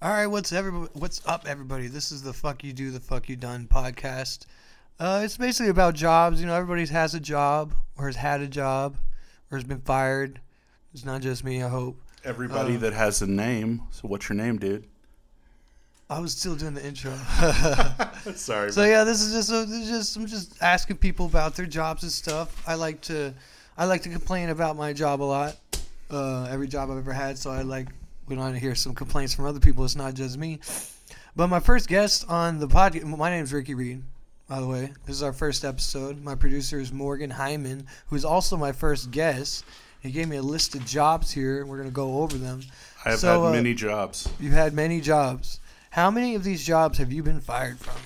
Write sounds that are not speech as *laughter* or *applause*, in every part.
All right, what's everybody? What's up, everybody? This is the "Fuck You Do, the Fuck You Done" podcast. Uh, it's basically about jobs. You know, everybody has a job, or has had a job, or has been fired. It's not just me. I hope. Everybody Uh, that has a name. So what's your name, dude? I was still doing the intro. *laughs* Sorry. so yeah, this is just a, this is just I'm just asking people about their jobs and stuff. I like to I like to complain about my job a lot. Uh, every job I've ever had, so I like we don't want to hear some complaints from other people. It's not just me. But my first guest on the podcast, my name is Rikky Reed. By the way, this is our first episode. My producer is Morgan Hyman, who is also my first guest. He gave me a list of jobs here. And we're gonna go over them. I have so, had uh, many jobs. You've had many jobs. How many of these jobs have you been fired from?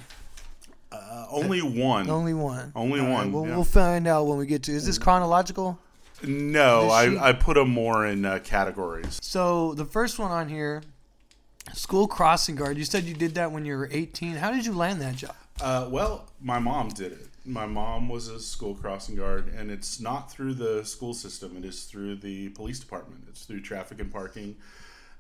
Uh, only one. Only one. Only All right, one, We'll, yeah. we'll find out when we get to. Is this chronological? No, she- I, I put them more in uh, categories. So the first one on here, school crossing guard. You said you did that when you were 18. How did you land that job? Uh, well, my mom did it. My mom was a school crossing guard, and it's not through the school system. It is through the police department. It's through traffic and parking.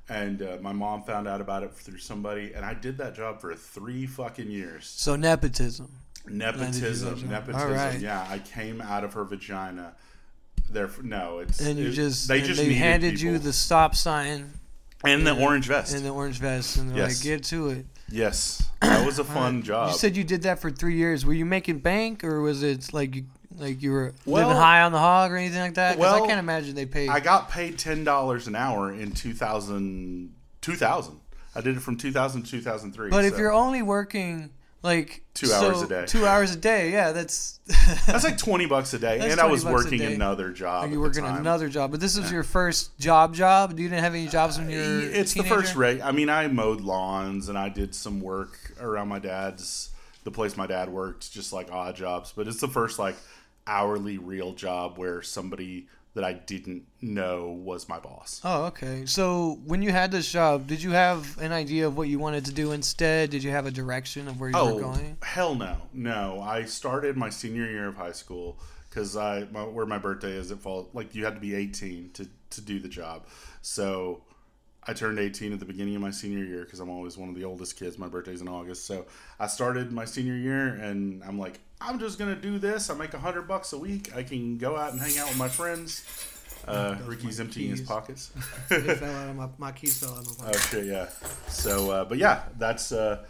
And uh, my mom found out about it through somebody, and I did that job for three fucking years. So nepotism. Nepotism, nepotism. Right. Yeah, I came out of her vagina. Therefore, no, it's And you it- just they just they handed you the stop sign and the orange vest. and the orange vest and they're Yes. like, get to it. yes, that was a *clears throat* fun job. You said you did that for three years. Were you making bank or was it like you like you were Well- living high on the hog or anything like that? 'Cause I can't imagine they paid. I got paid ten dollars an hour in 2000, 2000. I did it from two thousand to two thousand three. but if you're only working like Two so- hours a day. two hours a day, yeah, that's *laughs* that's like twenty bucks a day, and I was working another job. At you working another job, but this is your first job job. Do you didn't have any jobs when uh, you were. It's the first rate. I mean, I mowed lawns and I did some work around my dad's, the place my dad worked, just like odd jobs. But it's the first like hourly real job where somebody that I didn't know was my boss. Oh, okay. So when you had this job, did you have an idea of what you wanted to do instead? Did you have a direction of where you were Oh going? hell no, no! I started my senior year of high school because I my, where my birthday is. It falls like you had to be eighteen to to do the job. So I turned eighteen at the beginning of my senior year because I'm always one of the oldest kids. My birthday's in August, so I started my senior year, and I'm like, I'm just gonna do this. I make a hundred bucks a week. I can go out and hang out with my friends. Uh, Rikky's emptying his pockets. *laughs* It fell out of my, *laughs* my keys fell out of my Oh pocket. shit, yeah. So, uh, but yeah, that's uh,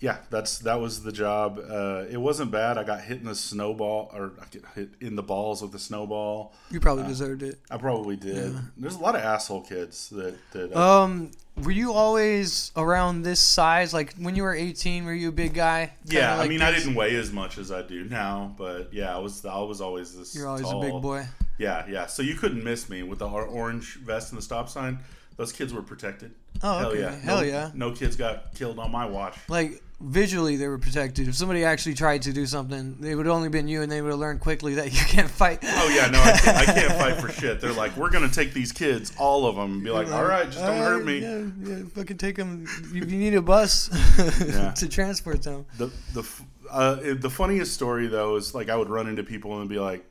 yeah, that's that was the job. Uh, it wasn't bad. I got hit in the snowball, or I get hit in the balls with the snowball. You probably deserved it. I probably did. There's a lot of asshole kids that that. Uh, Um, were you always around this size? Like when you were 18, were you a big guy? Yeah, I like mean, I didn't weigh as much as I do now, but yeah, I was I was always this. You're always tall. a big boy. Yeah, yeah. So you couldn't miss me with the orange vest and the stop sign. Those kids were protected. Oh, Hell okay. yeah. Hell no, yeah. No kids got killed on my watch. Like visually, they were protected. If somebody actually tried to do something, they would only been you, and they would have learned quickly that *laughs* you can't fight. Oh yeah, no, I can't, I can't *laughs* fight for shit. They're like, we're gonna take these kids, all of them, and be like, all right, just don't hurt me. Yeah, yeah, fucking take them. You, you need a bus *laughs* Yeah. to transport them. The the uh, the funniest story though is like I would run into people and be like,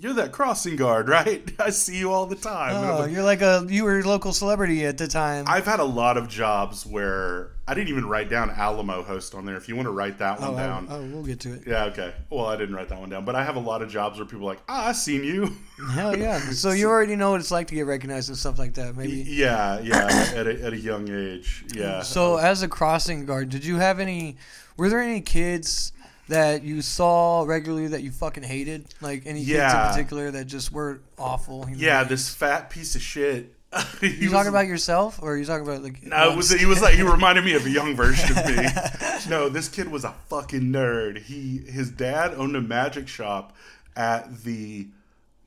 "You're that crossing guard, *laughs* right? I see you all the time." Oh, like, you're like a you were a local celebrity at the time. I've had a lot of jobs where I didn't even write down Alamo host on there. If you want to write that one oh, down, oh, we'll get to it. yeah, okay. Well, I didn't write that one down, but I have a lot of jobs where people are like, "Ah, I seen you." *laughs* Hell yeah! *laughs* So you already know what it's like to get recognized and stuff like that. Maybe. yeah, yeah, at a, at a young age, yeah. So as a crossing guard, did you have any? Were there any kids that you saw regularly that you fucking hated? Like any kids in particular that just were awful? Yeah, this fat piece of shit. *laughs* You was- talking about yourself, or are you talking about like? No, it was he was like he reminded me of a young version of me. *laughs* No, this kid was a fucking nerd. He his dad owned a magic shop at the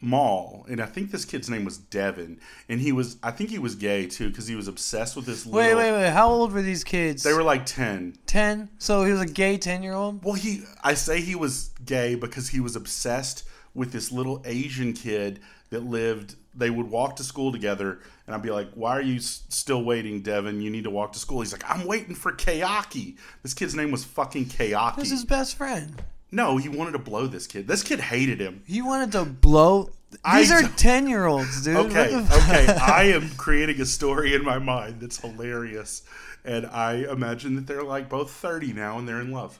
mall, and I think this kid's name was Devin, and he was I think he was gay too because he was obsessed with this. Wait, little, wait, wait! How old were these kids? They were like ten. ten. So he was a gay ten-year-old. Well, he I say he was gay because he was obsessed with this little Asian kid that lived. They would walk to school together, and I'd be like, "Why are you s- still waiting, Devin? You need to walk to school." He's like, "I'm waiting for Kayaki." This kid's name was fucking Kayaki. This is his best friend. No, he wanted to blow this kid. This kid hated him. He wanted to blow. I These are ten year olds, dude. Okay, okay. I am creating a story in my mind that's hilarious, and I imagine that they're like both thirty now and they're in love.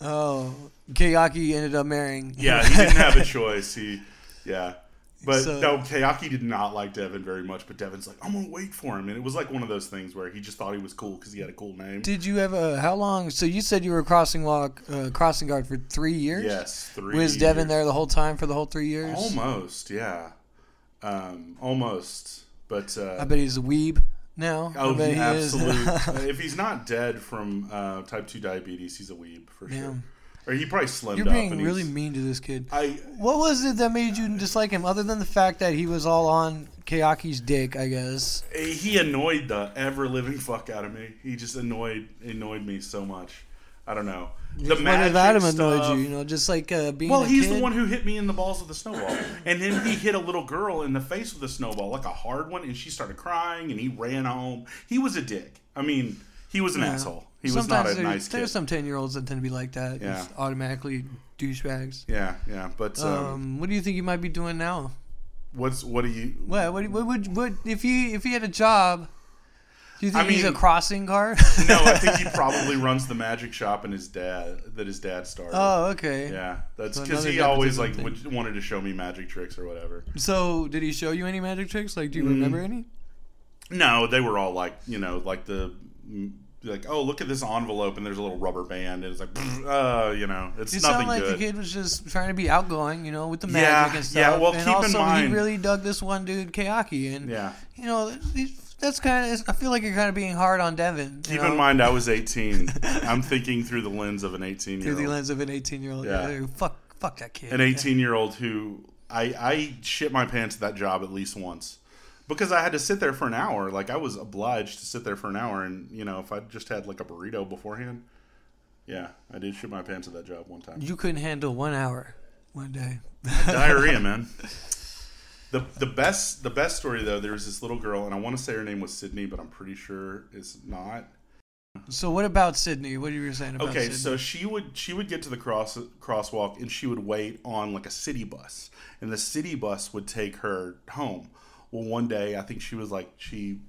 Oh, Kayaki ended up marrying. Yeah, he didn't have a *laughs* choice. He, yeah. But So- no, Kayaki did not like Devin very much. But Devin's like, I'm gonna wait for him, and it was like one of those things where he just thought he was cool because he had a cool name. Did you ever? How long? So you said you were crossing walk, uh, crossing guard for three years. Yes, three. Was Devin there the whole time for the whole three years? Almost, yeah, um, almost. But uh, I bet he's a weeb now. oh, I bet he absolutely. *laughs* if he's not dead from uh, type two diabetes, he's a weeb for sure. Or he probably slimmed You're up. being and really mean to this kid. I What was it that made you dislike him, other than the fact that he was all on Kayaki's dick? I guess. he annoyed the ever living fuck out of me. He just annoyed annoyed me so much. I don't know. The magic about him annoyed you? You know, just like uh, being. Well, he's kid? the one who hit me in the balls with a snowball, and then he hit a little girl in the face with a snowball, like a hard one, and she started crying, and he ran home. He was a dick. I mean, he was an Yeah. asshole. He was Sometimes not a there's, nice there's some ten year olds that tend to be like that. Yeah. Just automatically douchebags. Yeah, yeah. But um, Um, what do you think you might be doing now? what's what do you? What what what would what if he if he had a job? Do you think I he's a crossing guard? *laughs* No, I think he *laughs* probably runs the magic shop and his dad that his dad started. oh, okay. Yeah, that's because another he always like would, wanted to show me magic tricks or whatever. So, did he show you any magic tricks? Like, do you Mm. remember any? No, they were all like you know like the like oh look at this envelope and there's a little rubber band and it's like uh you know it's You nothing sound like good. the kid was just trying to be outgoing, you know, with the magic Yeah, and stuff. yeah, well, and keep in also mind- he really dug this one dude, Kayaki, and yeah, you know, that's kind of. I feel like you're kind of being hard on Devin. keep know, in mind I was 18. *laughs* I'm thinking through the lens of an 18 year old. through the lens of an 18 year old. Yeah. fuck, fuck that kid. An 18 year old who I I shit my pants at that job at least once. Because I had to sit there for an hour, like I was obliged to sit there for an hour, and you know if I just had like a burrito beforehand, yeah, I did shit my pants at that job one time. You couldn't handle one hour, one day. *laughs* diarrhea, *laughs* man. The the best the best story though, there was this little girl, and I want to say her name was Sydney, but I'm pretty sure it's not. So what about Sydney? What are you were saying about Okay, Sydney? so she would she would get to the cross crosswalk and she would wait on like a city bus, and the city bus would take her home. Well, one day I think she was like she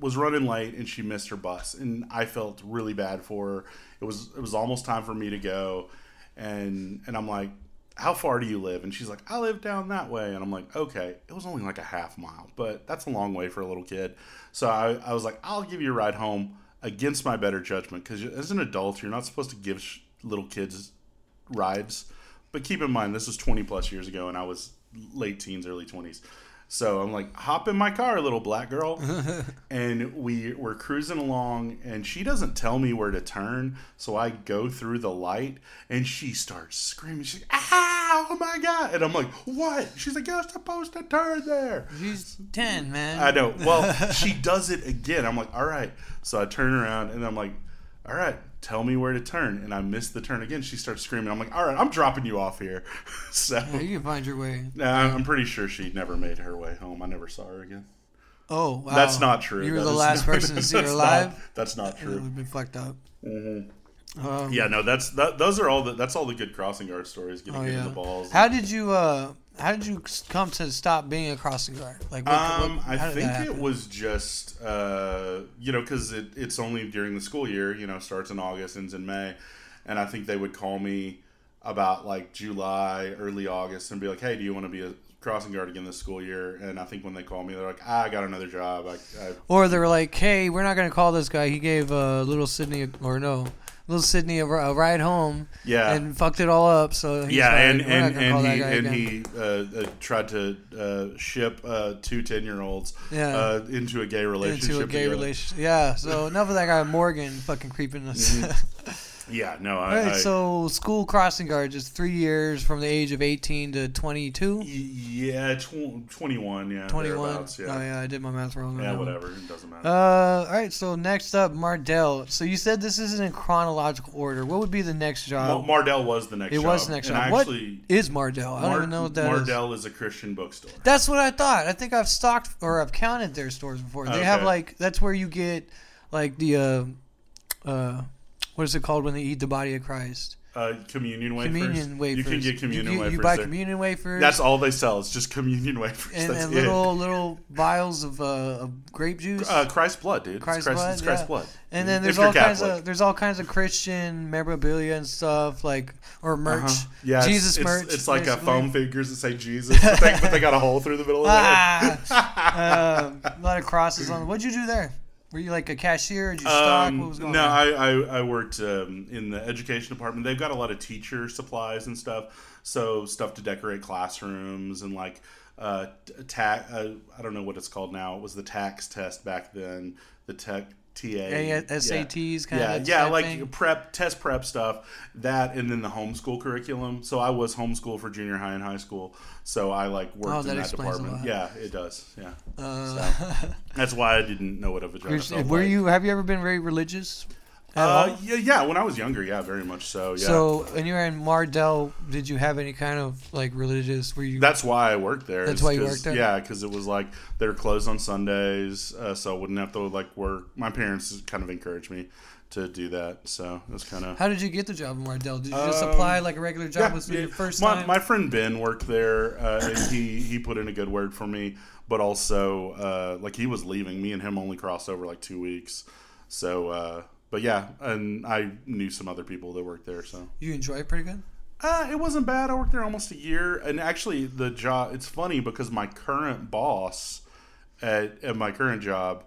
was running late and she missed her bus, and I felt really bad for her. It was it was almost time for me to go, and and I'm like, how far do you live? And she's like, I live down that way, and I'm like, okay, it was only like a half mile, but that's a long way for a little kid. So I, I was like, I'll give you a ride home against my better judgment because as an adult, you're not supposed to give sh- little kids rides. But keep in mind, this was 20 plus years ago, and I was late teens, early 20s. So I'm like, hop in my car, little black girl. *laughs* and we we're cruising along, and she doesn't tell me where to turn. So I go through the light, and she starts screaming. She's like, "Ah! Oh my god!" And I'm like, "What?" She's like, "You're supposed to turn there." She's 10, man. I know. Well, *laughs* she does it again. I'm like, all right. So I turn around and I'm like, all right, tell me where to turn. And I miss the turn again. She starts screaming. I'm like, all right, I'm dropping you off here. *laughs* so Yeah, you can find your way. nah, I'm pretty sure she never made her way home. I never saw her again. Oh, wow. That's not true. You were That the last not- *laughs* person to see her that's live. not- that's not true. would have been fucked up. Mhm. Um, Yeah, no, that's that. Those are all the. That's all the good crossing guard stories. Getting Oh hit in the balls. How did you uh how did you come to stop being a crossing guard? Like what, Um, what- I think it was just uh, you know because it, it's only during the school year. You know, starts in August, ends in May, and I think they would call me about like July, early August, and be like, "Hey, do you want to be a crossing guard again this school year?" And I think when they call me, they're like, ah, "I got another job." I, I Or they're like, "Hey, we're not gonna call this guy. He gave uh, little Sydney or no, little Sydney a, a ride home yeah. and fucked it all up." So he's yeah, and "We're not and, call and that he guy and again." he uh, uh, tried to uh, ship uh, two 10 year olds Yeah. uh, into a gay relationship. into a gay relationship. Yeah. So enough of that guy Morgan fucking creeping us. *laughs* Yeah, no, I, all right. I So school crossing guard is three years from the age of eighteen to twenty-two. yeah, tw- 21, yeah, 21. thereabouts, Oh yeah. yeah, I did my math wrong. Yeah, whatever. It doesn't matter. Uh, all right. So next up, Mardel. So you said this isn't in chronological order. What would be the next job? Ma- Mardel was the next it job. It was the next and job. What Actually, is Mardel? I don't Mar- even know what that is. Mardel is. a Christian bookstore. That's what I thought. I think I've stocked or I've counted their stores before. They have like that's where you get like the uh, uh, what is it called when they eat the body of Christ? Uh, communion wafers. communion wafers. You can get communion you, wafers. You buy there. communion wafers. That's all they sell. It's just communion *laughs* wafers. and, and it. little little vials of, uh, of grape juice. Uh, Christ's blood, dude. Christ's Christ, blood, It's Christ's yeah. blood. and then there's all kinds of there's all kinds of Christian memorabilia and stuff like or merch. Uh-huh. Yeah, Jesus it's, merch. It's like a foam figures that say Jesus, but they, but they got a hole through the middle of it. *laughs* Ah, um, a lot of crosses on. What'd you do there? Were you like a cashier? Did you stock? Um, what was going no, on? I, I, I worked um, in the education department. They've got a lot of teacher supplies and stuff. So stuff to decorate classrooms and like uh, ta- uh, I don't know what it's called now. It was the tax test back then. The tech TA A- yeah. SATs kind yeah, of yeah, type like thing? prep, test prep stuff. That and then the homeschool curriculum. So I was homeschool for junior high and high school. So I like worked Oh, that in that department. Yeah, it does. Yeah, Uh, that's why I didn't know what a vagina felt were like. you? Have you ever been very religious? Uh, yeah, yeah. When I was younger, yeah, very much so. Yeah. So, when you were in Mardel, did you have any kind of like religious? Were you? that's why I worked there. That's why you worked there? Yeah, because it was like they were closed on Sundays, uh, so I wouldn't have to like work. My parents kind of encouraged me to do that, so it was kind of. How did you get the job in Mardel? Did you just Um, apply like a regular job? was it your first my, time? My friend Ben worked there, uh, and he he put in a good word for me. But also, uh, like he was leaving, me and him only crossed over like two weeks. So, uh, but yeah, and I knew some other people that worked there. So you enjoy it pretty good. uh, it wasn't bad. I worked there almost a year, and actually, the job. It's funny because my current boss at, at my current job,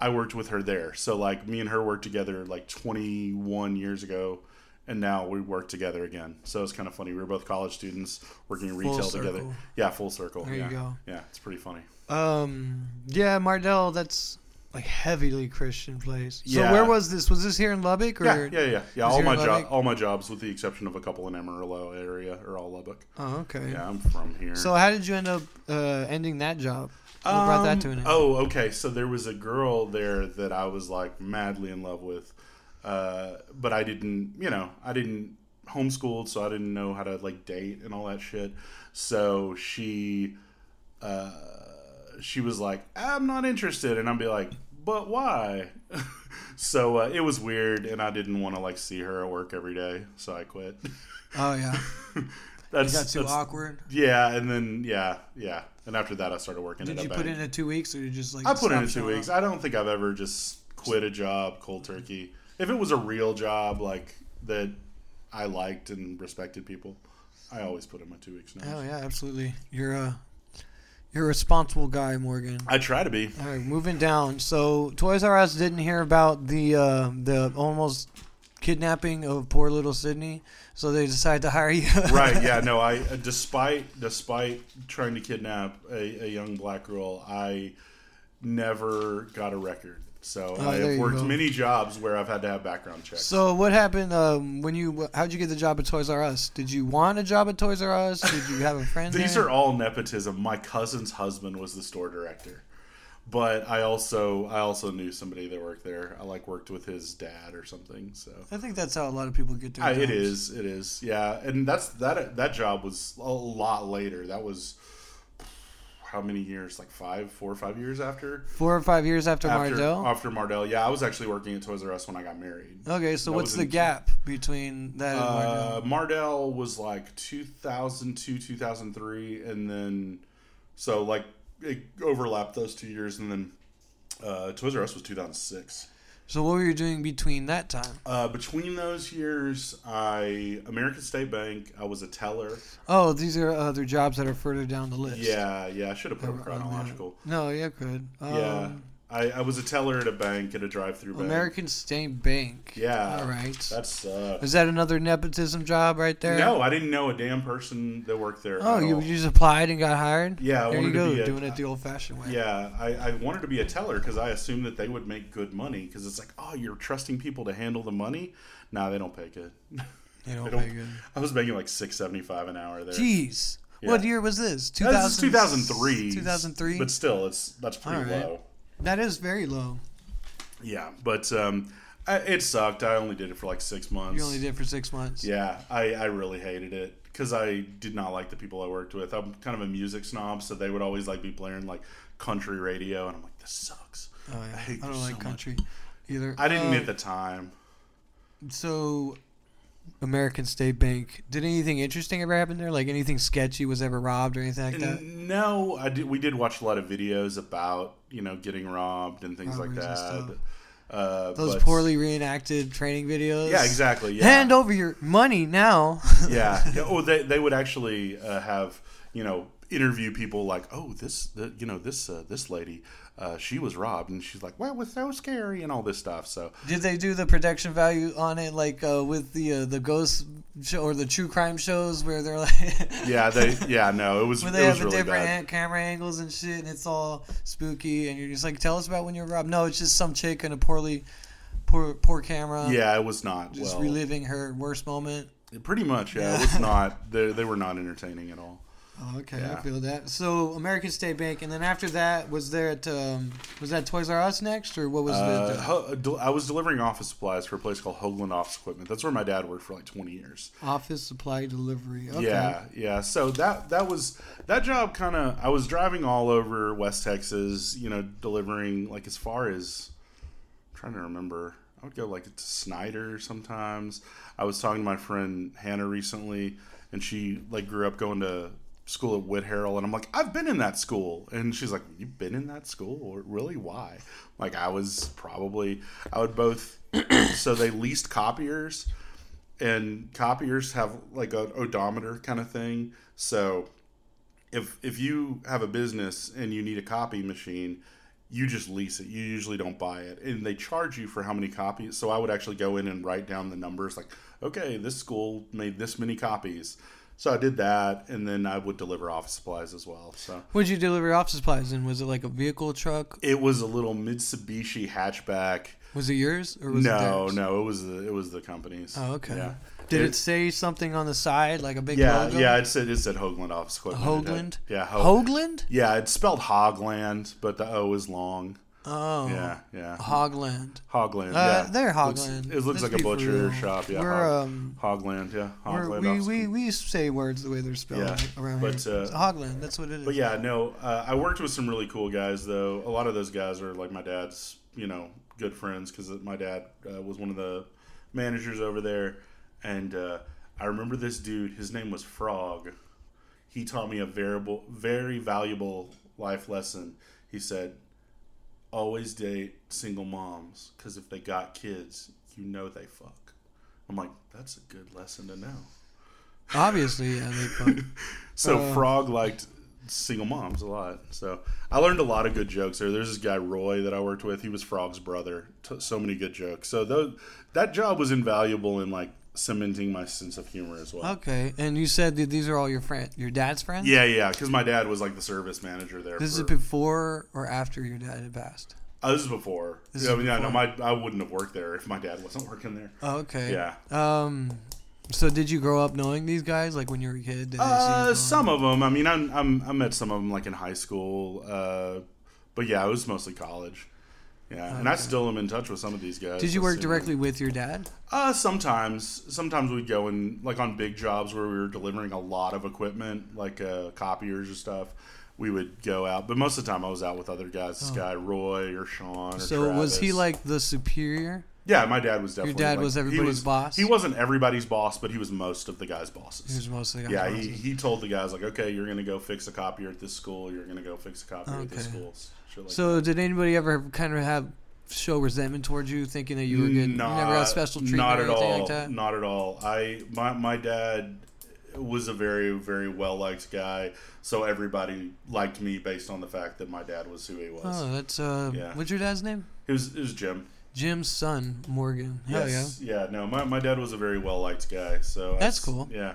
I worked with her there. So like me and her worked together like 21 years ago, and now we work together again. So it's kind of funny. We were both college students working in retail together. Yeah, full circle. There you yeah. go. Yeah, it's pretty funny. Um, yeah, Mardel. That's like heavily Christian place. So Yeah. where was this? Was this here in Lubbock or? Yeah, yeah, yeah, yeah. All my job, all my jobs, with the exception of a couple in Amarillo area, are all Lubbock. Oh, okay. Yeah, I'm from here. So how did you end up uh, ending that job? What brought that to an Um, end? Oh, okay. So there was a girl there that I was like madly in love with, uh, but I didn't, you know, I didn't homeschooled, so I didn't know how to like date and all that shit. So she, uh, she was like, "I'm not interested," and I'd be like, "But why?" *laughs* so uh, it was weird, and I didn't want to like see her at work every day, so I quit. *laughs* Oh yeah, *laughs* That's, got too that's- awkward. Yeah, and then yeah, yeah, and after that, I started working. Did you a put bank. in a two weeks or you just like? I put in in two weeks. up? I don't think I've ever just quit a job cold turkey. If it was a real job like that, I liked and respected people. I always put in my two weeks notice. Oh yeah, absolutely. You're a you're a responsible guy, Morgan. I try to be. All right, moving down. So Toys R Us didn't hear about the uh, the almost kidnapping of poor little Sydney, so they decided to hire you. *laughs* right? Yeah. No. I uh, despite despite trying to kidnap a, a young black girl, I never got a record. So Oh, I have worked go. many jobs where I've had to have background checks. So what happened um, when you? How'd you get the job at Toys R Us? Did you want a job at Toys R Us? Did you have a friend? *laughs* These there? are all nepotism. My cousin's husband was the store director, but I also I also knew somebody that worked there. I like worked with his dad or something. So I think that's how a lot of people get their I, it is it is yeah, and that's that that job was a lot later. That was how many years? Like five, four or five years after Four or five years after, after Mardel. after Mardel. Yeah, I was actually working at Toys R Us when I got married. Okay, so that what's the gap between that and Mardel? Uh, Mardel was like 2002, 2003, and then so like it overlapped those two years, and then uh, Toys R Us was 2006. So what were you doing between that time? Uh, between those years, I American State Bank. I was a teller. Oh, these are other jobs that are further down the list. Yeah, yeah. I should have put them Or on there. chronological. No, yeah, good. Um, yeah, I, I was a teller at a bank at a drive-through bank. American State Bank. Yeah, All right. That's uh, Is that another nepotism job right there? no. I didn't know a damn person that worked there. Oh, you, you just applied and got hired? Yeah, I There you go, be a- doing it the old-fashioned way. Yeah, I, I wanted to be a teller because I assumed that they would make good money because it's like, oh, you're trusting people to handle the money. Nah, they don't pay good. They don't *laughs* They don't- pay good. I was making like six seventy five an hour there. Jeez. Yeah. What year was this? This is 2003. 2003? But still, it's that's pretty right. low. That is very low. Yeah, but um, I, it sucked. I only did it for like six months. You only did it for six months. Yeah, I, I really hated it because I did not like the people I worked with. I'm kind of a music snob, so they would always like be playing like country radio, and I'm like, this sucks. Oh, yeah. I I, don't like so much. country either. I didn't Uh, at the time. So, American State Bank. Did anything interesting ever happen there? Like anything sketchy was ever robbed or anything like that? No, I did. We did watch a lot of videos about you know getting robbed and things like Robberies that. Uh, Those but- poorly reenacted training videos. Yeah, exactly. Yeah. Hand over your money now. *laughs* yeah. *laughs* yeah. Oh, they they would actually uh, have you know interview people like, oh, this the, you know this uh, this lady, uh, she was robbed, and she's like, it was so scary and all this stuff. So Did they do the production value on it like uh, with the uh, the ghost show or the true crime shows where they're like *laughs* yeah, they yeah no, it was where they have the really different bad. camera angles and shit and it's all spooky and you're just like tell us about when you're robbed. No, it's just some chick in a poorly poor poor camera. Yeah, it was not Just well. reliving her worst moment. Pretty much, yeah. Yeah. It was not. *laughs* They, they were not entertaining at all. Oh, okay, I feel that. So American State Bank, and then after that, was there at um, was that Toys R Us next, or what was Uh, the, Ho- I was delivering office supplies for a place called Hoagland Office Equipment. That's where my dad worked for like 20 years. office supply delivery? Okay. Yeah, yeah. So that that was that job. Kind of, I was driving all over West Texas. You know, delivering like as far as I'm trying to remember. I would go like to Snyder sometimes. I was talking to my friend Hannah recently, and she like grew up going to school at Whitharral, and I'm like, I've been in that school, and she's like, You've been in that school? Or really? Why? Like I was probably I would both. *clears throat* so they leased copiers and copiers have like an odometer kind of thing. So if if you have a business and you need a copy machine, you just lease it. You usually don't buy it, and they charge you for how many copies. So I would actually go in and write down the numbers, like, okay, this school made this many copies. So I did that, and then I would deliver office supplies as well. So Would you deliver office supplies in? Was it like a vehicle truck? it was a little Mitsubishi hatchback. Was it yours or was it No, theirs? no, it was the it was the company's. Oh, okay. Yeah. Did it, It- say something on the side, like a big Yeah, logo? yeah. It said it said Hoagland Office Equipment. It Hoagland? Yeah, Ho- Hoagland? Yeah, it's spelled Hogland, but the O is long. Oh. Yeah, yeah. Hogland. Hogland. Uh, yeah. they're Looks- Hogland. it looks Let's like a butcher real. shop. Yeah, We're, Hog- um, Hogland. Yeah, Hogland. we, we, we say words the way they're spelled Yeah, around but, here. uh, Hogland, that's what it is. But yeah, no, uh, I worked with some really cool guys though. A lot of those guys are like my dad's, you know, good friends because my dad uh, was one of the managers over there, and uh, I remember this dude. His name was Frog. He taught me a variable, very valuable life lesson. He said, "Always date single moms because if they got kids, you know they fuck." I'm like, that's a good lesson to know. Obviously, yeah, they *laughs* fuck. So Uh, Frog liked single moms a lot. So I learned a lot of good jokes there. There's this guy Roy that I worked with. He was Frog's brother. T- so many good jokes. So those, that job was invaluable in like cementing my sense of humor as well. Okay, and you said that these are all your friend, your dad's friends. Yeah, yeah. Because my dad was like the service manager there. This is before or after your dad had passed. oh, this is before. This yeah, is yeah, no, my I wouldn't have worked there if my dad wasn't *laughs* working there. Oh, okay. Yeah. Um. So did you grow up knowing these guys, like when you were a kid? Did they see you Uh, some of them. I mean, I'm, I'm I met some of them like in high school. Uh, but yeah, it was mostly college. Yeah, and I still am in touch with some of these guys. Did you work directly with your dad? Uh, sometimes. Sometimes we'd go and like on big jobs where we were delivering a lot of equipment, like uh, copiers or stuff. We would go out, but most of the time I was out with other guys. This Oh. guy Roy or Sean. Or So was he like the superior? Yeah, my dad was definitely. Your dad like- was he everybody's boss? He wasn't everybody's boss, but he was most of the guys' bosses. He was mostly Yeah, he, he told the guys like, okay, you're gonna go fix a copier at this school. You're gonna go fix a copier at this Okay. school. Like So did anybody ever kind of have show resentment towards you, thinking that you were good? you never got special treatment not or at anything all. like that. Not at all. I my my dad was a very very well liked guy, so everybody liked me based on the fact that my dad was who he was. Oh, that's uh, Yeah. what's your dad's name? It was it was Jim. Jim's son, Morgan. Yes. Yeah. No, my, my dad was a very well liked guy. So That's s- cool. Yeah.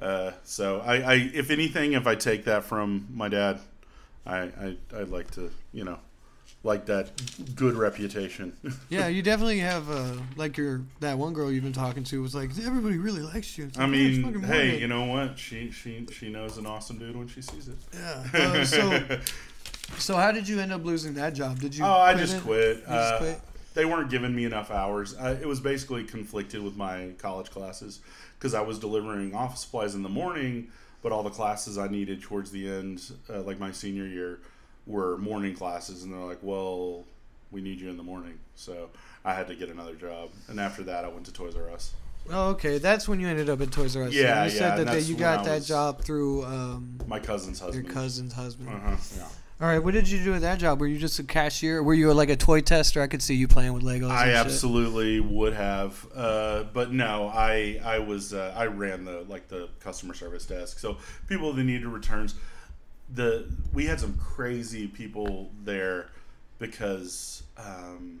Uh, so I, I, if anything, if I take that from my dad, I, I, I'd like to, you know, like that good reputation. yeah. *laughs* Yeah, you definitely have uh, like your that one girl you've been talking to was like everybody really likes you. I like, "Yeah, it's mean, hey, Morgan." you know what? She, she, she knows an awesome dude when she sees it. Yeah. *laughs* Uh, so, so how did you end up losing that job? Did you? oh, I just it? quit. You just Uh, quit? They weren't giving me enough hours. I, it was basically conflicted with my college classes because I was delivering office supplies in the morning, but all the classes I needed towards the end, uh, like my senior year, were morning classes, and they're like, "Well, we need you in the morning," so I had to get another job. And after that, I went to Toys R Us. Oh, okay. That's when you ended up at Toys R Us. Yeah, You yeah, said that, that you got that job through um, My cousin's husband. your cousin's husband. Uh huh. Yeah. All right. What did you do at that job? Were you just a cashier? Were you like a toy tester? I could see you playing with Legos. I and shit. absolutely would have, uh, but no, I I was uh, I ran the like the customer service desk. So people that needed returns, the we had some crazy people there because um,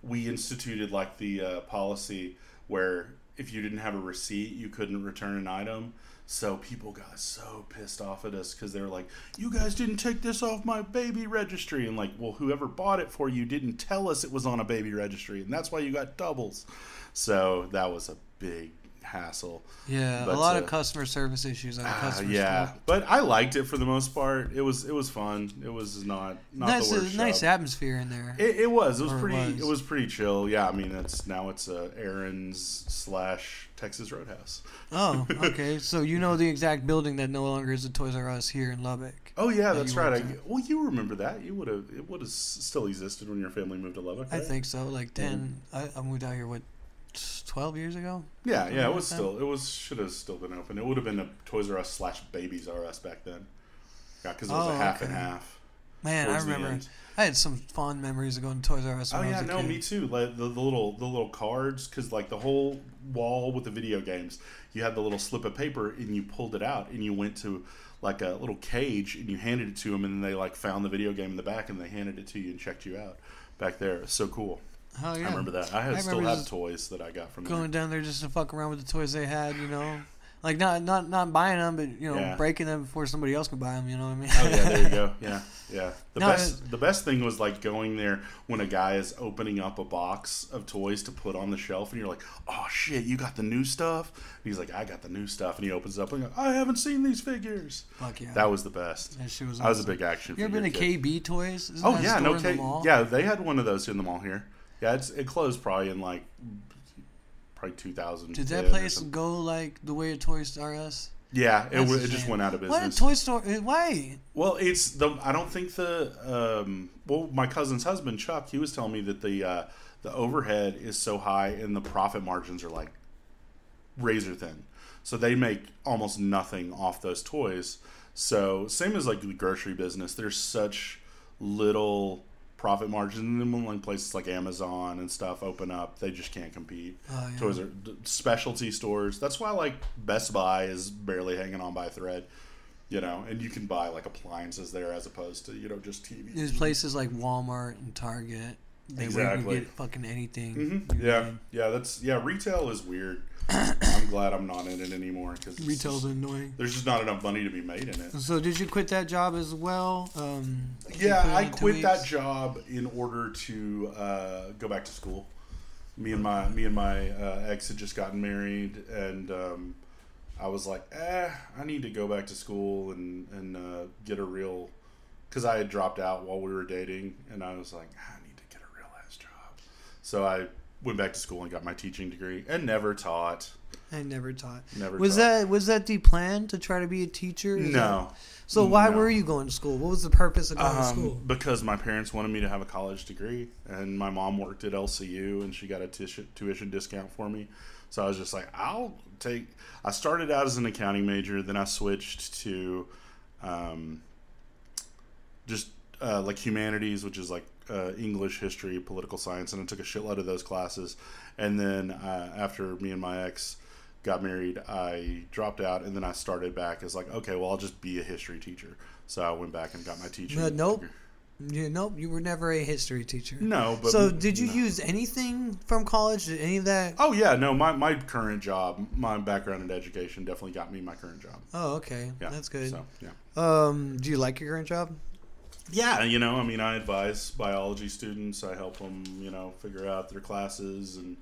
we instituted like the uh, policy where if you didn't have a receipt, you couldn't return an item. So people got so pissed off at us because they were like, "You guys didn't take this off my baby registry," and like, well, whoever bought it for you didn't tell us it was on a baby registry, and that's why you got doubles. So that was a big hassle. Yeah, But, a lot uh, of customer service issues on the Ah, customer yeah, store. but I liked it for the most part. It was it was fun. It was not not Nice, the uh, worst. nice job. atmosphere in there. It, it was. It was Or it pretty. It was. was. pretty chill. Yeah, I mean, it's now it's uh, Aaron's slash Texas Roadhouse. oh, *laughs* okay. So you know the exact building that no longer is a Toys R Us here in Lubbock. Oh yeah, that that's right. I, well, you remember that? You would have. It would have still existed when your family moved to Lubbock. I think so. Like ten. I, I moved out here what, twelve years ago. Yeah, yeah. It was still. It was should have still been open. It would have been a Toys R Us slash Babies R Us back then. Yeah, because it was Oh, a half and half. Man, I remember. I had some fond memories of going to Toys R Us. Oh yeah, no, kid. me too. Like the, the little the little cards, because like the whole wall with the video games, you had the little slip of paper and you pulled it out and you went to like a little cage and you handed it to them and then they like found the video game in the back and they handed it to you and checked you out back there. So cool. Oh yeah. I remember that. I, had, I still have toys that I got from Going there. down there just to fuck around with the toys they had, you know. Like not not not buying them, but you know, Yeah. breaking them before somebody else could buy them. You know what I mean? Oh yeah, there you go. *laughs* Yeah, yeah. The No, best the best thing was like going there when a guy is opening up a box of toys to put on the shelf, and you're like, "Oh shit, you got the new stuff?" And he's like, "I got the new stuff," and he opens it up and goes, "I haven't seen these figures." Fuck yeah. That was the best. That shit was. I was a big action. Figure. You ever been to kid. KB Toys? Isn't Oh yeah, no K. Yeah, they had one of those in the mall here. Yeah, it's, it closed probably in like probably 2000. Did that place go like the way a Toy R Us? Yeah, it, it just went out of business. What business. Toy Store? uh, Why? Well, it's the. I don't think the. Um, well, my cousin's husband Chuck, he was telling me that the uh, the overhead is so high and the profit margins are like razor thin, so they make almost nothing off those toys. So same as like the grocery business, there's such little profit margins, and then when like places like Amazon and stuff open up, they just can't compete. Oh, yeah. Toys are specialty stores. That's why like Best Buy is barely hanging on by a thread. You know, and you can buy like appliances there as opposed to you know just TV. There's places like Walmart and Target. They where you Exactly. can get fucking anything. hmm Yeah, know. yeah. That's yeah. Retail is weird. I'm glad I'm not in it anymore because Retail's annoying. There's just not enough money to be made in it. So did you quit that job as well? Um, Yeah, I quit that job in order to uh, go back to school. Me and my me and my uh, ex had just gotten married, and um, I was like, eh, I need to go back to school and and uh, get a real, because I had dropped out while we were dating, and I was like, I need to get a real ass job. So I went back to school and got my teaching degree, and never taught. I never taught. Never Was taught. that was that the plan to try to be a teacher? Is that- No. so why No. were you going to school? What was the purpose of going to Um, school? because my parents wanted me to have a college degree, and my mom worked at LCU, and she got a tuition, tuition discount for me. So I was just like, I'll take. I started out as an accounting major, then I switched to um, just uh, like humanities, which is like uh, English, history, political science, and I took a shitload of those classes. And then uh, after me and my ex got married, I dropped out, and then I started back as like, okay, well, I'll just be a history teacher. So I went back and got my teaching. Nope. degree. You, nope, you were never a history teacher. No, but so did you no. use anything from college? Did any of that? Oh yeah, no. My my current job, my background in education, definitely got me my current job. Oh, okay, Yeah, that's good. So yeah, Um, do you like your current job? Yeah. You know, I mean, I advise biology students. I help them, you know, figure out their classes and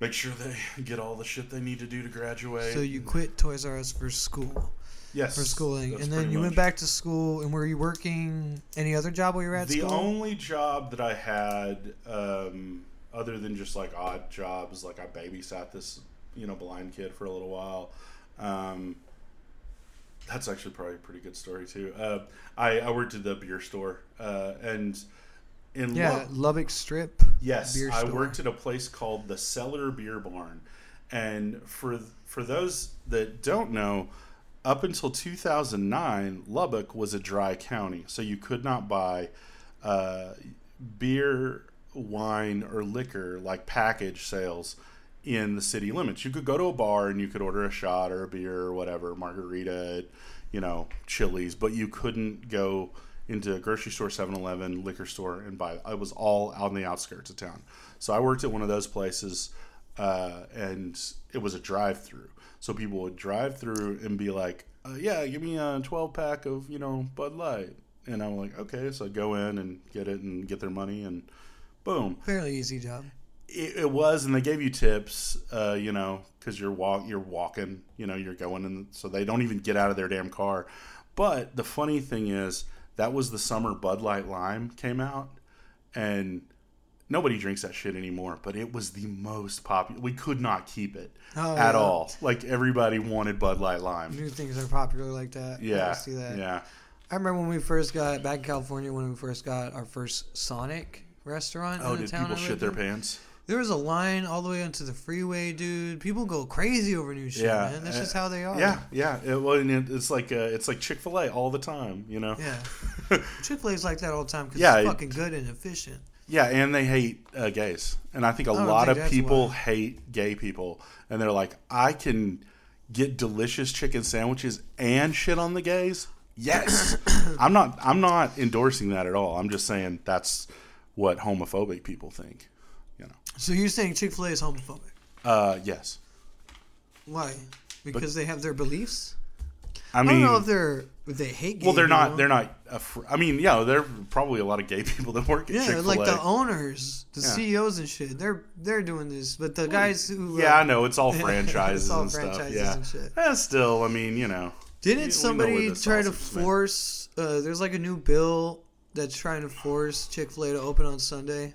make sure they *laughs* get all the shit they need to do to graduate. So you quit Toys R Us for school, yes for schooling, and then you much. went back to school. And were you working any other job while you were at the school? only job that I had, um, other than just like odd jobs, like I babysat this, you know, blind kid for a little while. Um, that's actually probably a pretty good story too. Uh, I, I worked at the beer store, uh, and in Yeah, Lub- Lubbock Strip. Yes, I store. worked at a place called the Cellar Beer Barn, and for for those that don't know, up until 2009, Lubbock was a dry county, so you could not buy uh, beer, wine, or liquor like package sales in the city limits. You could go to a bar and you could order a shot or a beer or whatever, margarita, you know, Chili's, but you couldn't go into a grocery store, 7-Eleven, liquor store, and buy. It was all out on the outskirts of town. So I worked at one of those places, uh, and it was a drive-through. So people would drive through and be like, uh, "Yeah, give me a 12-pack of you know Bud Light," and I'm like, "Okay." So I go in and get it and get their money, and boom, Fairly easy job. It, it was, and they gave you tips, uh, you know, because you're walk, you're walking, you know, you're going, and so they don't even get out of their damn car. But the funny thing is, that was the summer Bud Light Lime came out, and nobody drinks that shit anymore. But it was the most popular. We could not keep it Oh, at yeah. all. Like everybody wanted Bud Light Lime. New things are popular like that. Yeah, can see that. yeah. I remember when we first got back in California when we first got our first Sonic restaurant. Oh, did people shit their pants? There was a line all the way onto the freeway, dude. People go crazy over new shit, Yeah, man. That's uh, just how they are. Yeah, yeah. It, well, it, it's like uh, it's like Chick Fil A all the time, you know. Yeah. *laughs* Chick Fil A's like that all the time because Yeah, it's it- fucking good and efficient. Yeah, and they hate uh, gays, and I think a lot think of people why. hate gay people, and they're like, I can get delicious chicken sandwiches and shit on the gays. Yes, *coughs* I'm not. I'm not endorsing that at all. I'm just saying that's what homophobic people think. Know. So you're saying Chick Fil A is homophobic? Uh, yes. Why? Because they have their beliefs. I I, don't know if they're if they hate. Gay well, they're not. They're not. Afr- I mean, yeah, there are probably a lot of gay *laughs* people that work at Yeah, Chick Fil A. Yeah, like the owners, the Yeah. CEOs and shit. They're they're doing this, but the guys who yeah, uh, I know it's all *laughs* It's franchises all and stuff. Yeah, and shit. Eh, still, I mean, you know. We- we Didn't know somebody where the try to sausage is made. force? Uh, there's like a new bill that's trying to force Chick Fil A to open on Sunday.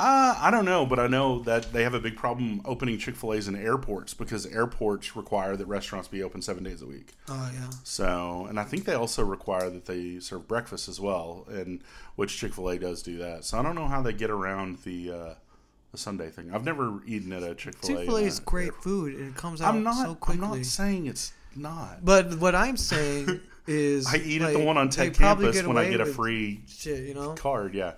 Uh, I don't know, but I know that they have a big problem opening Chick Fil A's in airports because airports require that restaurants be open seven days a week. Oh yeah, So, and I think they also require that they serve breakfast as well, and which Chick Fil A does do that. So I don't know how they get around the uh, the Sunday thing. I've never eaten at a Chick Fil A. Chick Fil A is great food and it comes out I'm not. so I'm not saying it's not. but what I'm saying is, *laughs* I eat at the one on Tech campus when I get a free shit, you know, card. Yeah.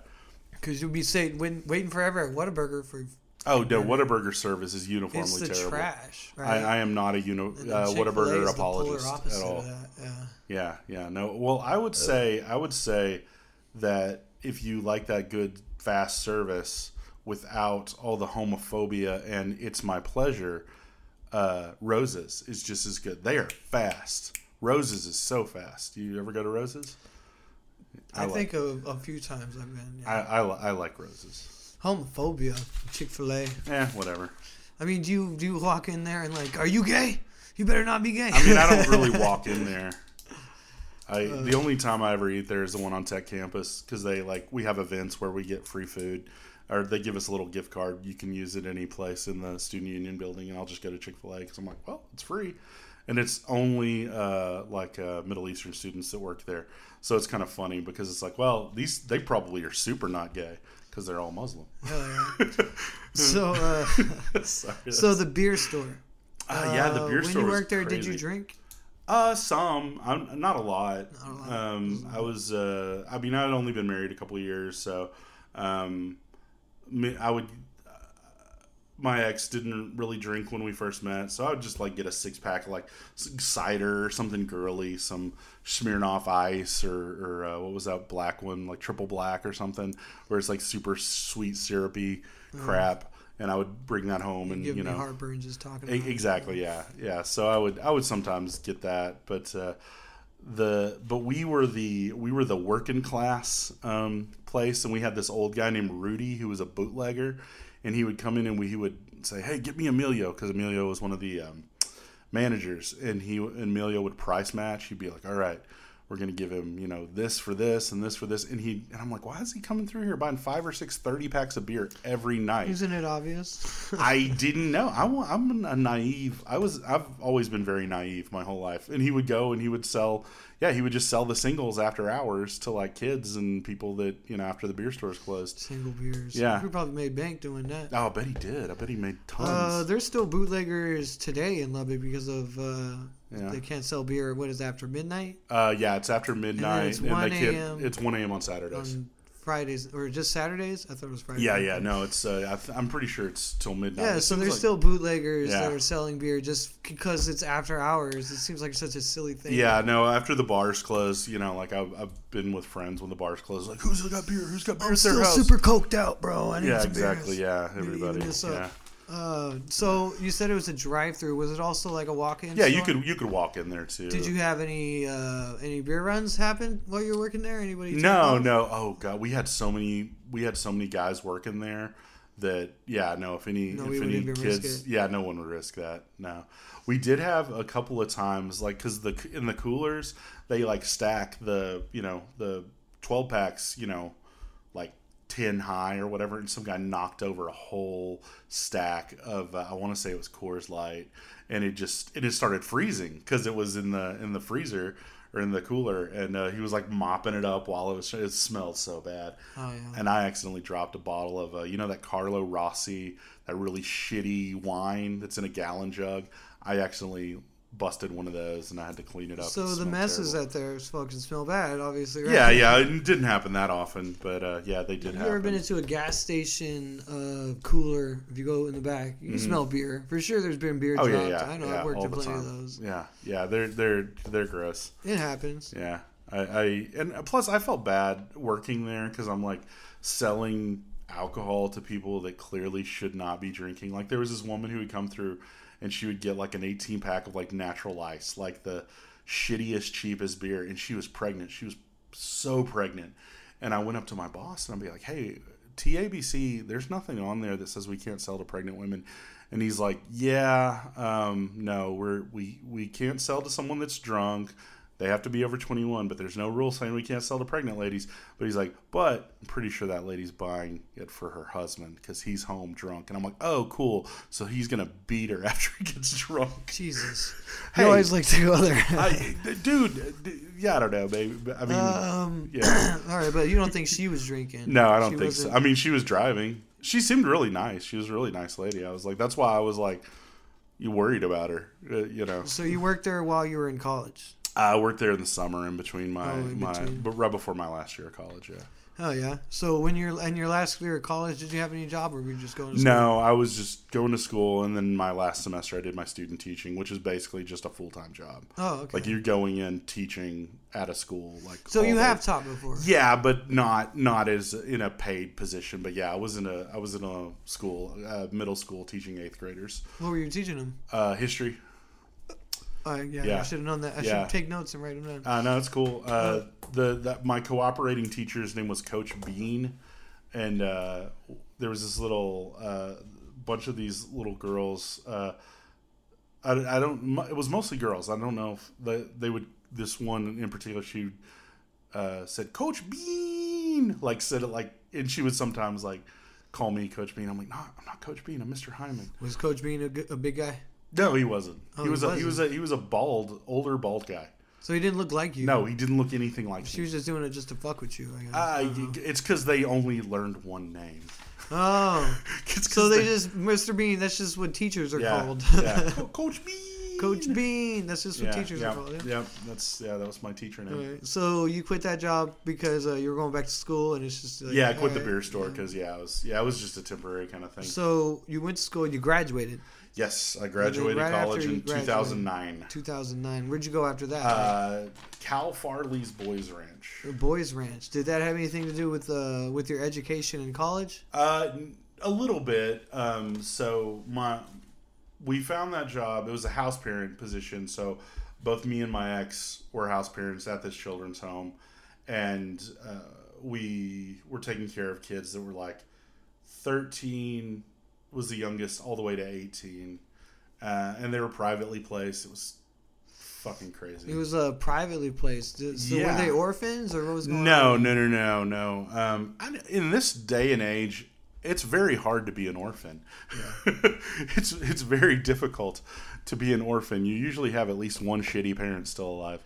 Because you'll be saying waiting, waiting forever at Whataburger for Oh no, Whataburger service is it's uniformly the terrible. trash. I, Right? I am not a uni- uh, Whataburger the apologist at all. Yeah. Yeah, yeah, no. Well, I would say I would say that if you like that good fast service without all the homophobia and it's my pleasure, uh, Rosa's is just as good. They are fast. Rosa's is so fast. Do You ever go to Rosa's? I, like- think a, a few times I've been. I, Yeah. I, li- I like Rosa's. Homophobia, Chick Fil A. Eh, whatever. I mean, do you do you walk in there and like, are you gay? You better not be gay. I mean, I don't really *laughs* walk in there. I the only time I ever eat there is the one on Tech Campus because they like we have events where we get free food, or they give us a little gift card. You can use it any place in the student union building, and I'll just go to Chick Fil A because I'm like, well, it's free, and it's only uh, like uh, Middle Eastern students that work there. So it's kind of funny because it's like, well, these they probably are super not gay because they're all Muslim. Hell yeah. *laughs* so, uh, *laughs* Sorry, so the beer store. uh, yeah, the Uh, store. when you worked there, did you drink? Uh, some. I'm not a lot. Not a lot. Um, I was. Uh, I mean, I'd only been married a couple of years, so um, I would. My ex didn't really drink when we first met, so I would just like get a six pack of like cider or something girly, some Smirnoff Ice or, or uh, what was that black one, like triple black or something, where it's like super sweet syrupy crap, and I would bring that home and Give you me know heartburn just talking. E- About it. Exactly. Yeah. Yeah. So I would I would sometimes get that, but uh, the but we were the we were the working class um, place, and we had this old guy named Rudy who was a bootlegger, and he would come in and we, he would say, "Hey, get me Emilio," because Emilio was one of the um, managers, and he and Emilio would price match. He'd be like, "All right." We're gonna give him you know this for this and this for this, and he and I'm like, why is he coming through here buying five or six 30 packs of beer every night? Isn't it obvious? *laughs* I didn't know. I, i'm a naive. I was. I've always been very naive my whole life. And he would go and he would sell. Yeah, he would just sell the singles after hours to like kids and people that you know after the beer stores closed. Single beers. Yeah. We probably made bank doing that. Oh, I bet he did. I bet he made tons. Uh, there's still bootleggers today in Lubbock because of uh, Yeah. they can't sell beer. What is it, after midnight Uh, yeah, it's after midnight, it's and, 1 they can't. a.m. It's one a.m. on Saturdays. on Fridays or just Saturdays? I thought it was Friday. yeah, yeah, no, it's. Uh, I th- I'm pretty sure it's till midnight. Yeah, It so there's like- still bootleggers Yeah. that are selling beer just because it's after hours. It seems like such a silly thing. Yeah, no. After the bars close, you know, like I've, I've been with friends when the bars close. Like, who's got beer? Who's got beer I'm still house? super coked out, bro. I need yeah, some exactly. beers. Yeah, everybody. Yeah. up. Uh, so you said it was a drive-through. Was it also like a walk-in? yeah. You could you could walk in there too. Did you have any uh, any beer runs happen while you were working there? Anybody? No, no. Oh god, we had so many. We had so many guys working there that yeah, no. If any No, if any wouldn't even risk kids, yeah, no one would risk that. No, we did have a couple of times like because the in the coolers they like stack the you know the twelve packs you know 10 high or whatever and some guy knocked over a whole stack of uh, i want to say it was coors light and it just it just started freezing because it was in the in the freezer or in the cooler and uh, he was like mopping it up while it was it smelled so bad Oh yeah. and i accidentally dropped a bottle of uh, you know that carlo rossi that really shitty wine that's in a gallon jug i accidentally busted one of those and i had to clean it up So It the messes terrible. out there fucking smell bad, obviously. Right? yeah yeah it didn't happen that often but uh, yeah they did Have you happen ever been into a gas station uh, cooler? If you go in the back, you can smell beer. For sure, there's been beer Mm-hmm. Oh dropped. yeah, yeah. I know. yeah, I've worked in plenty of those. Yeah, yeah, they're they're they're gross. It happens. Yeah, I, I and plus I felt bad working there because I'm like selling alcohol to people that clearly should not be drinking. Like there was this woman who would come through, and she would get like an 18 pack of like natural ice, like the shittiest, cheapest beer, and she was pregnant. She was so pregnant, and I went up to my boss and I'd be like, "Hey, TABC, there's nothing on there that says we can't sell to pregnant women." And he's like, "Yeah, um, no, we're we we can't sell to someone that's drunk. They have to be over 21, but there's no rule saying we can't sell to pregnant ladies." But he's like, "But I'm pretty sure that lady's buying it for her husband because he's home drunk." And I'm like, "Oh, cool. So he's gonna beat her *laughs* after he gets drunk." Jesus. *laughs* Hey. you always like to go there. I, dude, d- yeah, I don't know, baby. I mean, um. yeah. *clears throat* All right, but you don't think she was drinking? No, I don't She think so. wasn't- I mean, she was driving. She seemed really nice. She was a really nice lady. I was like, that's why I was like, you worried about her, uh, you know. So you worked there while you were in college? I worked there in the summer in between my Oh, in my, between. but right before my last year of college. Yeah. Oh yeah. So when you're in your last year of college, did you have any job, or were you just going to school? No, I was just going to school, and then my last semester I did my student teaching, which is basically just a full time job. Oh, okay. Like you're going in teaching at a school, like so you day. have taught before. Yeah, but not not as in a paid position. But yeah, I was in a I was in a school, uh, middle school, teaching eighth graders What were you teaching them? uh, history. Uh, yeah, Yeah. I should have known that. I Yeah. should take notes and write them down. Uh, no, it's cool. Uh, the that my cooperating teacher's name was Coach Bean, and uh, there was this little uh, bunch of these little girls. Uh, I, I don't. It was mostly girls. I don't know if they, they would. This one in particular, she uh, said Coach Bean, like said it like, and she would sometimes like call me Coach Bean. I'm like, no, I'm not Coach Bean. I'm Mr. Hyman. Was Coach Bean a big guy? No, he wasn't. Oh, he was he a he was a he was a bald, older bald guy. So he didn't look like you. No, he didn't look anything like you. She me. was just doing it just to fuck with you. I guess. Uh, it's because they only learned one name. oh, *laughs* so they just Mr. Bean. That's just what teachers are yeah, called. yeah. *laughs* Co- Coach Bean. Coach Bean. That's just what Yeah, teachers yeah, are called. Yeah. yeah, that's yeah, that was my teacher name. Alright, So you quit that job because uh, you were going back to school, and it's just like, yeah, I quit the alright, beer store because yeah, was yeah, it was just a temporary kind of thing. So you went to school, and you graduated, yes, I graduated right college in graduated- 2009. 2009. Where'd you go after that? Uh, Cal Farley's Boys Ranch. Boys Ranch. Did that have anything to do with uh, with your education in college? Uh, a little bit. Um, so my we found that job. It was a house parent position. So both me and my ex were house parents at this children's home, and uh, we were taking care of kids that were like thirteen was the youngest, all the way to eighteen, uh, and they were privately placed. It was fucking crazy. It was uh, privately placed. So Yeah. were they orphans or what was going No, on? no, no, no, no. Um, I, in this day and age, it's very hard to be an orphan. *laughs* it's it's very difficult to be an orphan. You usually have at least one shitty parent still alive.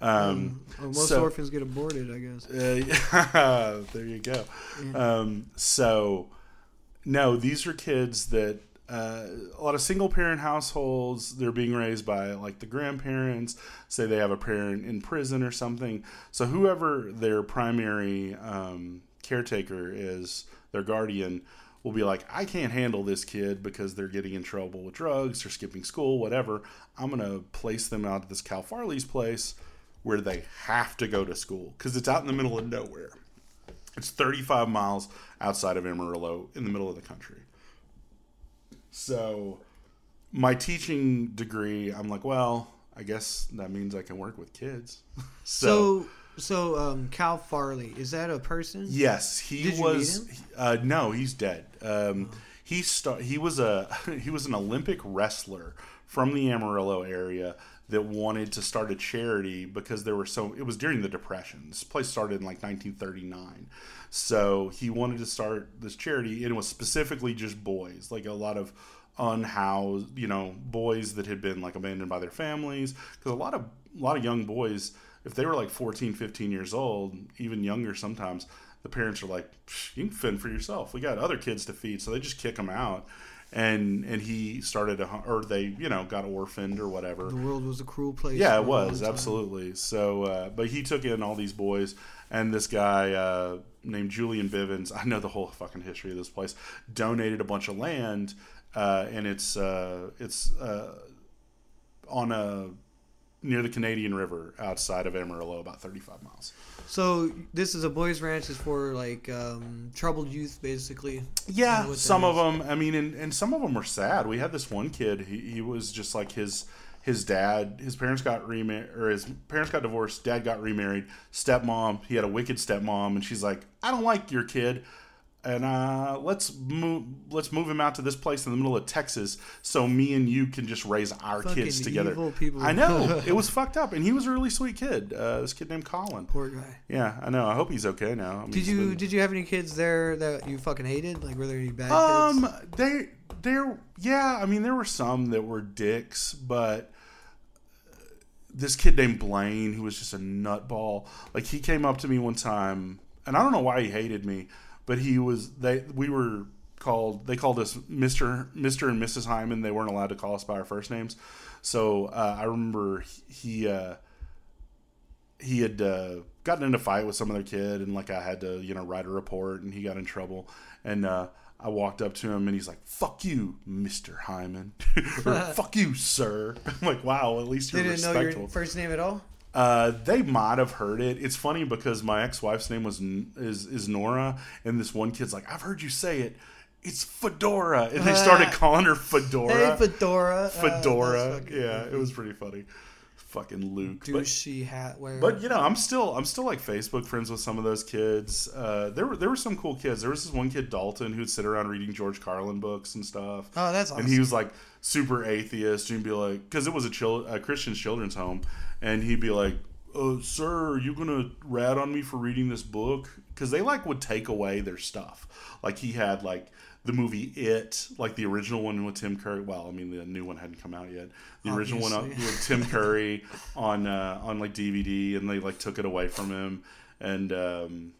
Um, Well, most so- orphans get aborted, I guess. uh, *laughs* there you go. Um, so, no, these are kids that uh, a lot of single parent households. They're being raised by like the grandparents. Say they have a parent in prison or something. So whoever their primary um, caretaker is, their guardian. Will be like, I can't handle this kid because they're getting in trouble with drugs or skipping school, whatever. I'm gonna place them out at this Cal Farley's place where they have to go to school because it's out in the middle of nowhere. It's 35 miles outside of Amarillo in the middle of the country. So, my teaching degree, I'm like, well, I guess that means I can work with kids. *laughs* so, So, so um, Cal Farley is that a person? yes, he Did you was. Uh, no, he's dead. Um, he sta- He was a *laughs* he was an Olympic wrestler from the Amarillo area that wanted to start a charity because there were so it was during the depression. This place started in like 1939 so he wanted to start this charity and it was specifically just boys like a lot of unhoused you know boys that had been like abandoned by their families. Because a lot of a lot of young boys if they were like 14 15 years old even younger sometimes the parents are like you can fend for yourself. We got other kids to feed. So they just kick them out and and he started a or they you know got orphaned or whatever The world was a cruel place. yeah, it was absolutely. So, uh, but he took in all these boys, and this guy uh, named Julian Bivins. I know the whole fucking history of this place. Donated a bunch of land, uh, and it's uh, it's uh, on a near the Canadian River outside of Amarillo, about thirty-five miles. So this is a boys' ranch. is for like um, troubled youth, basically. Yeah, know some of them. I mean, and, and some of them were sad. We had this one kid. He, he was just like his his dad. His parents got remarried, or his parents got divorced. Dad got remarried. Stepmom. He had a wicked stepmom, and she's like, I don't like your kid, and uh, let's move let's move him out to this place in the middle of Texas, so me and you can just raise our Fucking kids together. I know *laughs* it was fucked up, and he was a really sweet kid. Uh, this kid named Colin. Poor guy. Yeah, I know. I hope he's okay now. I mean, Did you been- did you have any kids there that you fucking hated? Like were there any bad Um, kids? they there yeah, I mean there were some that were dicks, but this kid named Blaine who was just a nutball. Like he came up to me one time, and I don't know why he hated me, but he was they we were called they called us Mister Mister and Mrs. Hyman. They weren't allowed to call us by our first names, so uh, I remember he. Uh, he had uh, gotten in a fight with some other kid, and like I had to, you know, write a report, and he got in trouble. And uh, I walked up to him, and he's like, "Fuck you, Mister Hyman," *laughs* or *laughs* "Fuck you, sir." *laughs* I'm like, "Wow, at least you're didn't know your first name at all. Uh, they might have heard it. It's funny because my ex-wife's name was is is Nora, and this one kid's like, "I've heard you say it. It's Fedora," and they started calling her Fedora. Hey, Fedora. Uh, Fedora. that's yeah, goofy. it was pretty funny. Fucking Luke. But- douchey hat wearer. but you know, I'm still I'm still like Facebook friends with some of those kids. Uh, there were there were some cool kids. There was this one kid Dalton who'd sit around reading George Carlin books and stuff. oh, that's awesome. And he was like super atheist and be like, because it was a, chil- a Christian children's home, and he'd be like, uh, "Sir, are you gonna rat on me for reading this book?" Because they like would take away their stuff. Like he had like the movie It, like the original one with Tim Curry. Well, I mean the new one hadn't come out yet. The original one with Tim Curry on uh, on like DVD, and they like took it away from him, and um,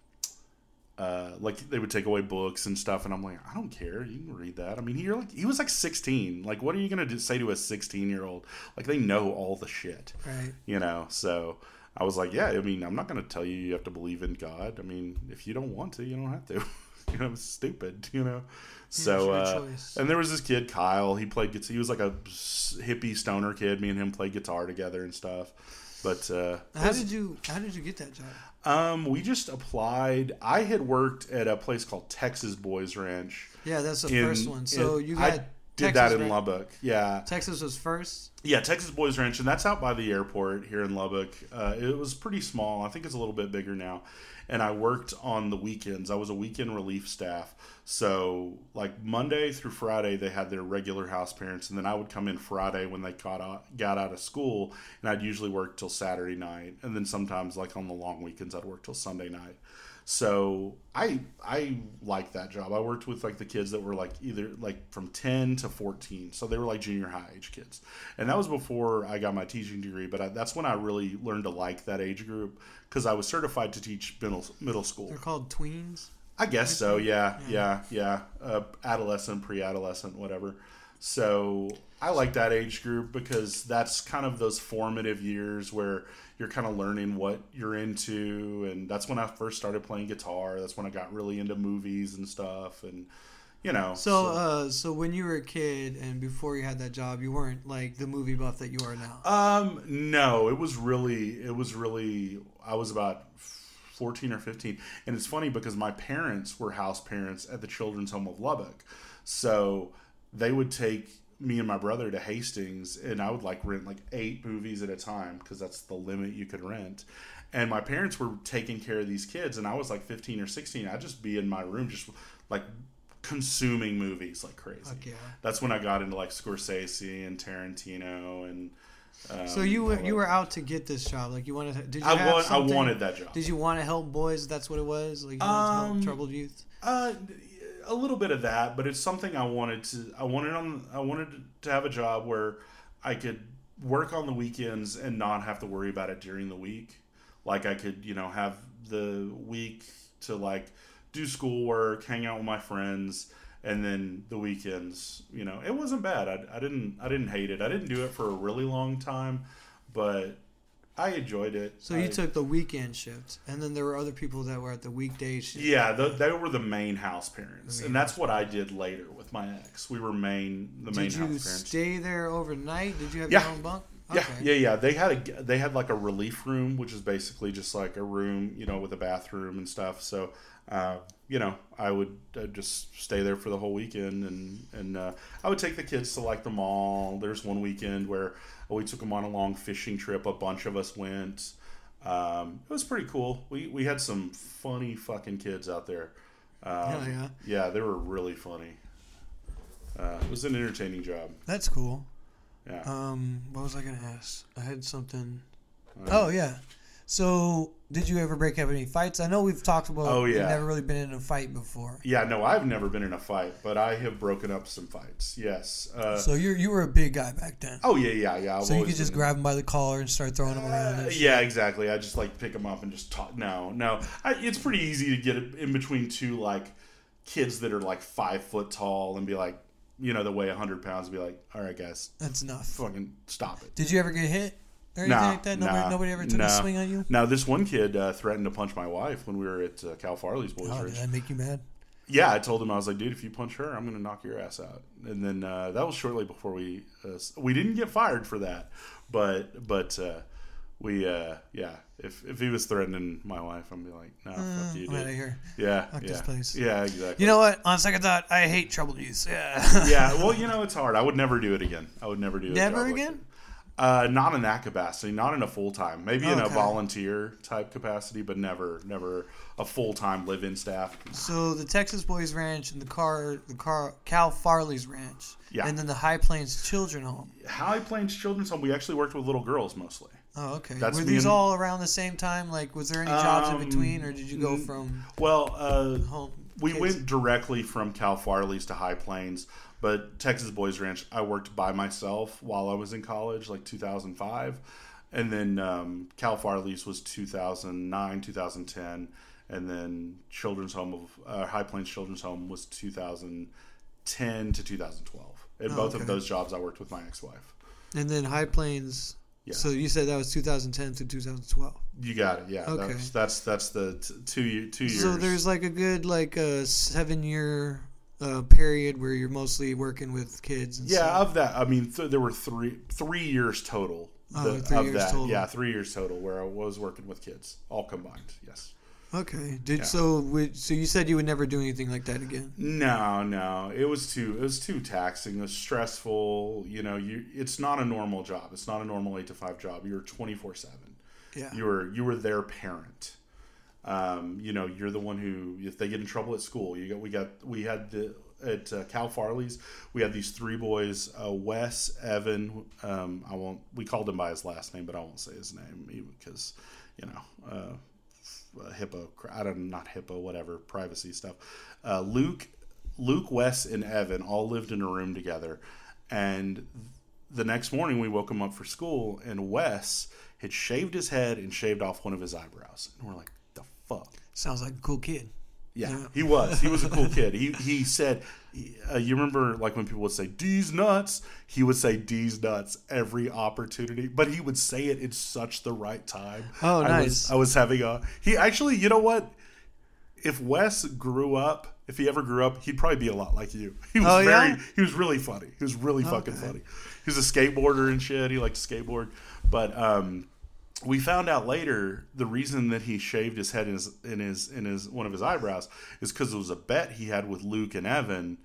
uh, like they would take away books and stuff, and I'm like, I don't care. You can read that. I mean, you're like he was like 16. Like, what are you gonna do, say to a 16 year old? Like they know all the shit, right. you know. So I was like, yeah. I mean, I'm not gonna tell you you have to believe in God. I mean, if you don't want to, you don't have to. *laughs* you know, it's stupid. You know. So uh, and there was this kid Kyle. He played guitar. He was like a hippie stoner kid. Me and him played guitar together and stuff. But uh, How did you How did you get that job? um, we just applied. I had worked at a place called Texas Boys Ranch. Yeah, that's the In- first one. So in- you I- got did Texas, that in right? Lubbock. Yeah, Texas was first. yeah, Texas Boys Ranch, and that's out by the airport here in Lubbock. Uh, it was pretty small. I think it's a little bit bigger now. And I worked on the weekends. I was a weekend relief staff. So, like Monday through Friday, they had their regular house parents, and then I would come in Friday when they got out, got out of school, and I'd usually work till Saturday night, and then sometimes, like on the long weekends, I'd work till Sunday night. So I I like that job. I worked with like the kids that were like either like from 10 to 14. So they were like junior high age kids. And that was before I got my teaching degree, but I, that's when I really learned to like that age group cuz I was certified to teach middle middle school. They're called tweens. I guess so. Yeah, yeah, yeah. Uh, adolescent, pre-adolescent, whatever. So I like that age group because that's kind of those formative years where you're kind of learning what you're into, and that's when I first started playing guitar. That's when I got really into movies and stuff, and you know. So, uh, so when you were a kid and before you had that job, you weren't like the movie buff that you are now. Um, no, it was really, it was really, I was about 14 or 15. And it's funny because my parents were house parents at the Children's Home of Lubbock. So they would take me and my brother to Hastings and I would like rent like eight movies at a time because that's the limit you could rent. And my parents were taking care of these kids and I was like 15 or 16. I'd just be in my room just like consuming movies like crazy. Yeah. That's when I got into like Scorsese and Tarantino and um, So you were you were out to get this job, like you wanted. To, did you I, have want, I wanted that job. Did you want to help boys? That's what it was. Like you Um, help troubled youth. Uh, a little bit of that, but it's something I wanted to. I wanted on. I wanted to have a job where I could work on the weekends and not have to worry about it during the week. Like I could, you know, have the week to like do schoolwork, hang out with my friends, and then the weekends. You know, it wasn't bad. I, I didn't. I didn't hate it. I didn't do it for a really long time, but I enjoyed it. So you I- took the weekend shift, and then there were other people that were at the weekday shift. Yeah, the, they were the main house parents, main and that's what I did later with my ex. We were main the main Did you house parents. stay there overnight? Did you have Yeah. your own bunk? Yeah, yeah, yeah. They had a they had like a relief room, which is basically just like a room, you know, with a bathroom and stuff. So, uh, you know, I would uh, just stay there for the whole weekend, and and uh, I would take the kids to like the mall. There's one weekend where we took him on a long fishing trip. A bunch of us went. Um, it was pretty cool. We we had some funny fucking kids out there. Um, Hell yeah. Yeah, they were really funny. Uh, it was an entertaining job. That's cool. Yeah. Um, what was I gonna ask? I had something. Uh, Oh yeah. So did you ever break up any fights? I know we've talked about. Oh, You've yeah. never really been in a fight before. Yeah, no, I've never been in a fight, but I have broken up some fights. Yes. Uh, So you you were a big guy back then. oh yeah, yeah, yeah. I've so you could just been- grab him by the collar and start throwing him around. Uh, yeah, exactly. I just like pick them up and just talk. No, no. I, it's pretty easy to get in between two like kids that are like five foot tall and be like, you know, that weigh hundred pounds. And be like, all right, guys, That's enough. fucking stop it. Did you ever get hit or anything Nah, like that? Nobody, nah, nobody ever took nah. a swing on you. Now, this one kid uh, threatened to punch my wife when we were at uh, Cal Farley's Boys Oh, Ridge. did that make you mad? Yeah, I told him I was like, dude, if you punch her, I'm gonna knock your ass out. And then uh, that was shortly before we uh, we didn't get fired for that, but but uh, we uh, yeah, if if he was threatening my wife, i'd be like, no, fuck you, I'm out of here. Yeah, Fuck yeah, this place. yeah, exactly. You know what? On second thought, I hate trouble youth. *laughs* Yeah. yeah, well, you know, it's hard. I would never do it again. I would never do it. Never again? Uh, not in that capacity. Not in a full time. Maybe in a volunteer type capacity, but never, never a full time live in staff. So the Texas Boys Ranch and the car, the car, Cal Farley's Ranch, Yeah. and then the High Plains Children Home. High Plains Children's Home. We actually worked with little girls mostly. Oh, okay. That's Were these and- all around the same time? Like, was there any jobs in Um, between, or did you go from Well, uh, home? we kids? went directly from Cal Farley's to High Plains, but Texas Boys Ranch, I worked by myself while I was in college, like 2005. And then um, Cal Farley's was 2009, 2010. And then Children's Home of uh, High Plains Children's Home was 2010 to 2012. And Oh, both okay. of those jobs I worked with my ex wife. And then High Plains. Yeah. So you said that was 2010 to 2012. You got it, yeah. Okay. That's, that's that's the t- two year, two years. So there's like a good like a seven year uh, period where you're mostly working with kids. And Yeah, stuff. of that, I mean, th- there were three three years total. Oh, the- three of years that, total. yeah, three years total where I was working with kids, all combined. Yes. Okay. Did Yeah. so? Would, so you said you would never do anything like that again. No, no, it was too it was too taxing. It was stressful. You know, you it's not a normal job. It's not a normal eight to five job. You're twenty four seven. Yeah. You were you were their parent. Um, you know, you're the one who if they get in trouble at school, you got we got we had the at uh, Cal Farley's we had these three boys, uh, Wes, Evan. Um, I won't. We called him by his last name, but I won't say his name because you know. Uh, I don't not HIPAA, whatever privacy stuff. Uh, Luke, Luke, Wes, and Evan all lived in a room together, and the next morning we woke him up for school, and Wes had shaved his head and shaved off one of his eyebrows, and we're like, fuck. Sounds like a cool kid. Yeah, Yeah. he was. He was a cool *laughs* kid. He he said, uh, you remember like when people would say "D's nuts," he would say "D's nuts" every opportunity, but he would say it in such the right time. Oh, I nice. Was, I was having a. He actually, you know what? If Wes grew up, if he ever grew up, he'd probably be a lot like you. *laughs* He was Oh, very. yeah? He was really funny. He was really fucking funny. He was a skateboarder and shit. He liked to skateboard, but um, we found out later the reason that he shaved his head in his in his in his one of his eyebrows is because it was a bet he had with Luke and Evan,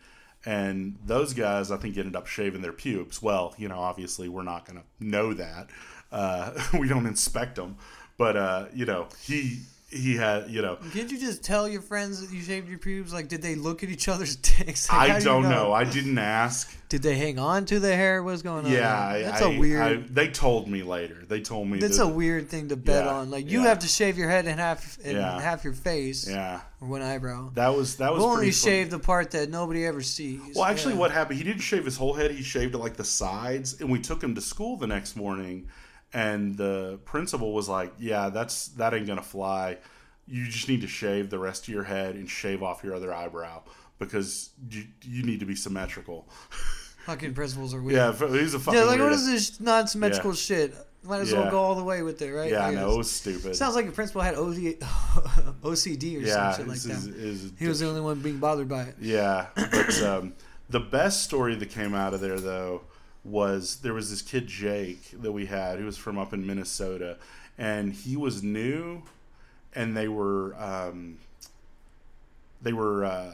and those guys I think ended up shaving their pubes. Well, you know, obviously we're not going to know that. Uh, *laughs* we don't inspect them, but uh, you know, he he had you know. Can't you just tell your friends that you shaved your pubes? Like, did they look at each other's *laughs* dicks? Like, I do you don't know. I didn't ask. Did they hang on to the hair? What's going on? Yeah, there? That's I- a weird. I- they told me later. They told me that's that, a weird thing to bet Yeah, on. Like, you yeah. have to shave your head and half and Yeah. half your face yeah. or one eyebrow. That was that was We'll only shave the part that nobody ever sees. Well, actually, what happened? He didn't shave his whole head. He shaved like the sides, and we took him to school the next morning. And the principal was like, "Yeah, that's that ain't gonna fly. You just need to shave the rest of your head and shave off your other eyebrow because you you need to be symmetrical." *laughs* Fucking principals are weird. yeah, he's a fucking. Yeah, like what weirdo. is this non-symmetrical shit? Might as well go all the way with it, right? Yeah, I know it was stupid. Sounds like a principal had OD, *laughs* OCD or yeah, some shit like that. it's- He was the only one being bothered by it. Yeah, but um, the best story that came out of there though was there was this kid Jake that we had who was from up in Minnesota, and he was new, and they were um, they were uh,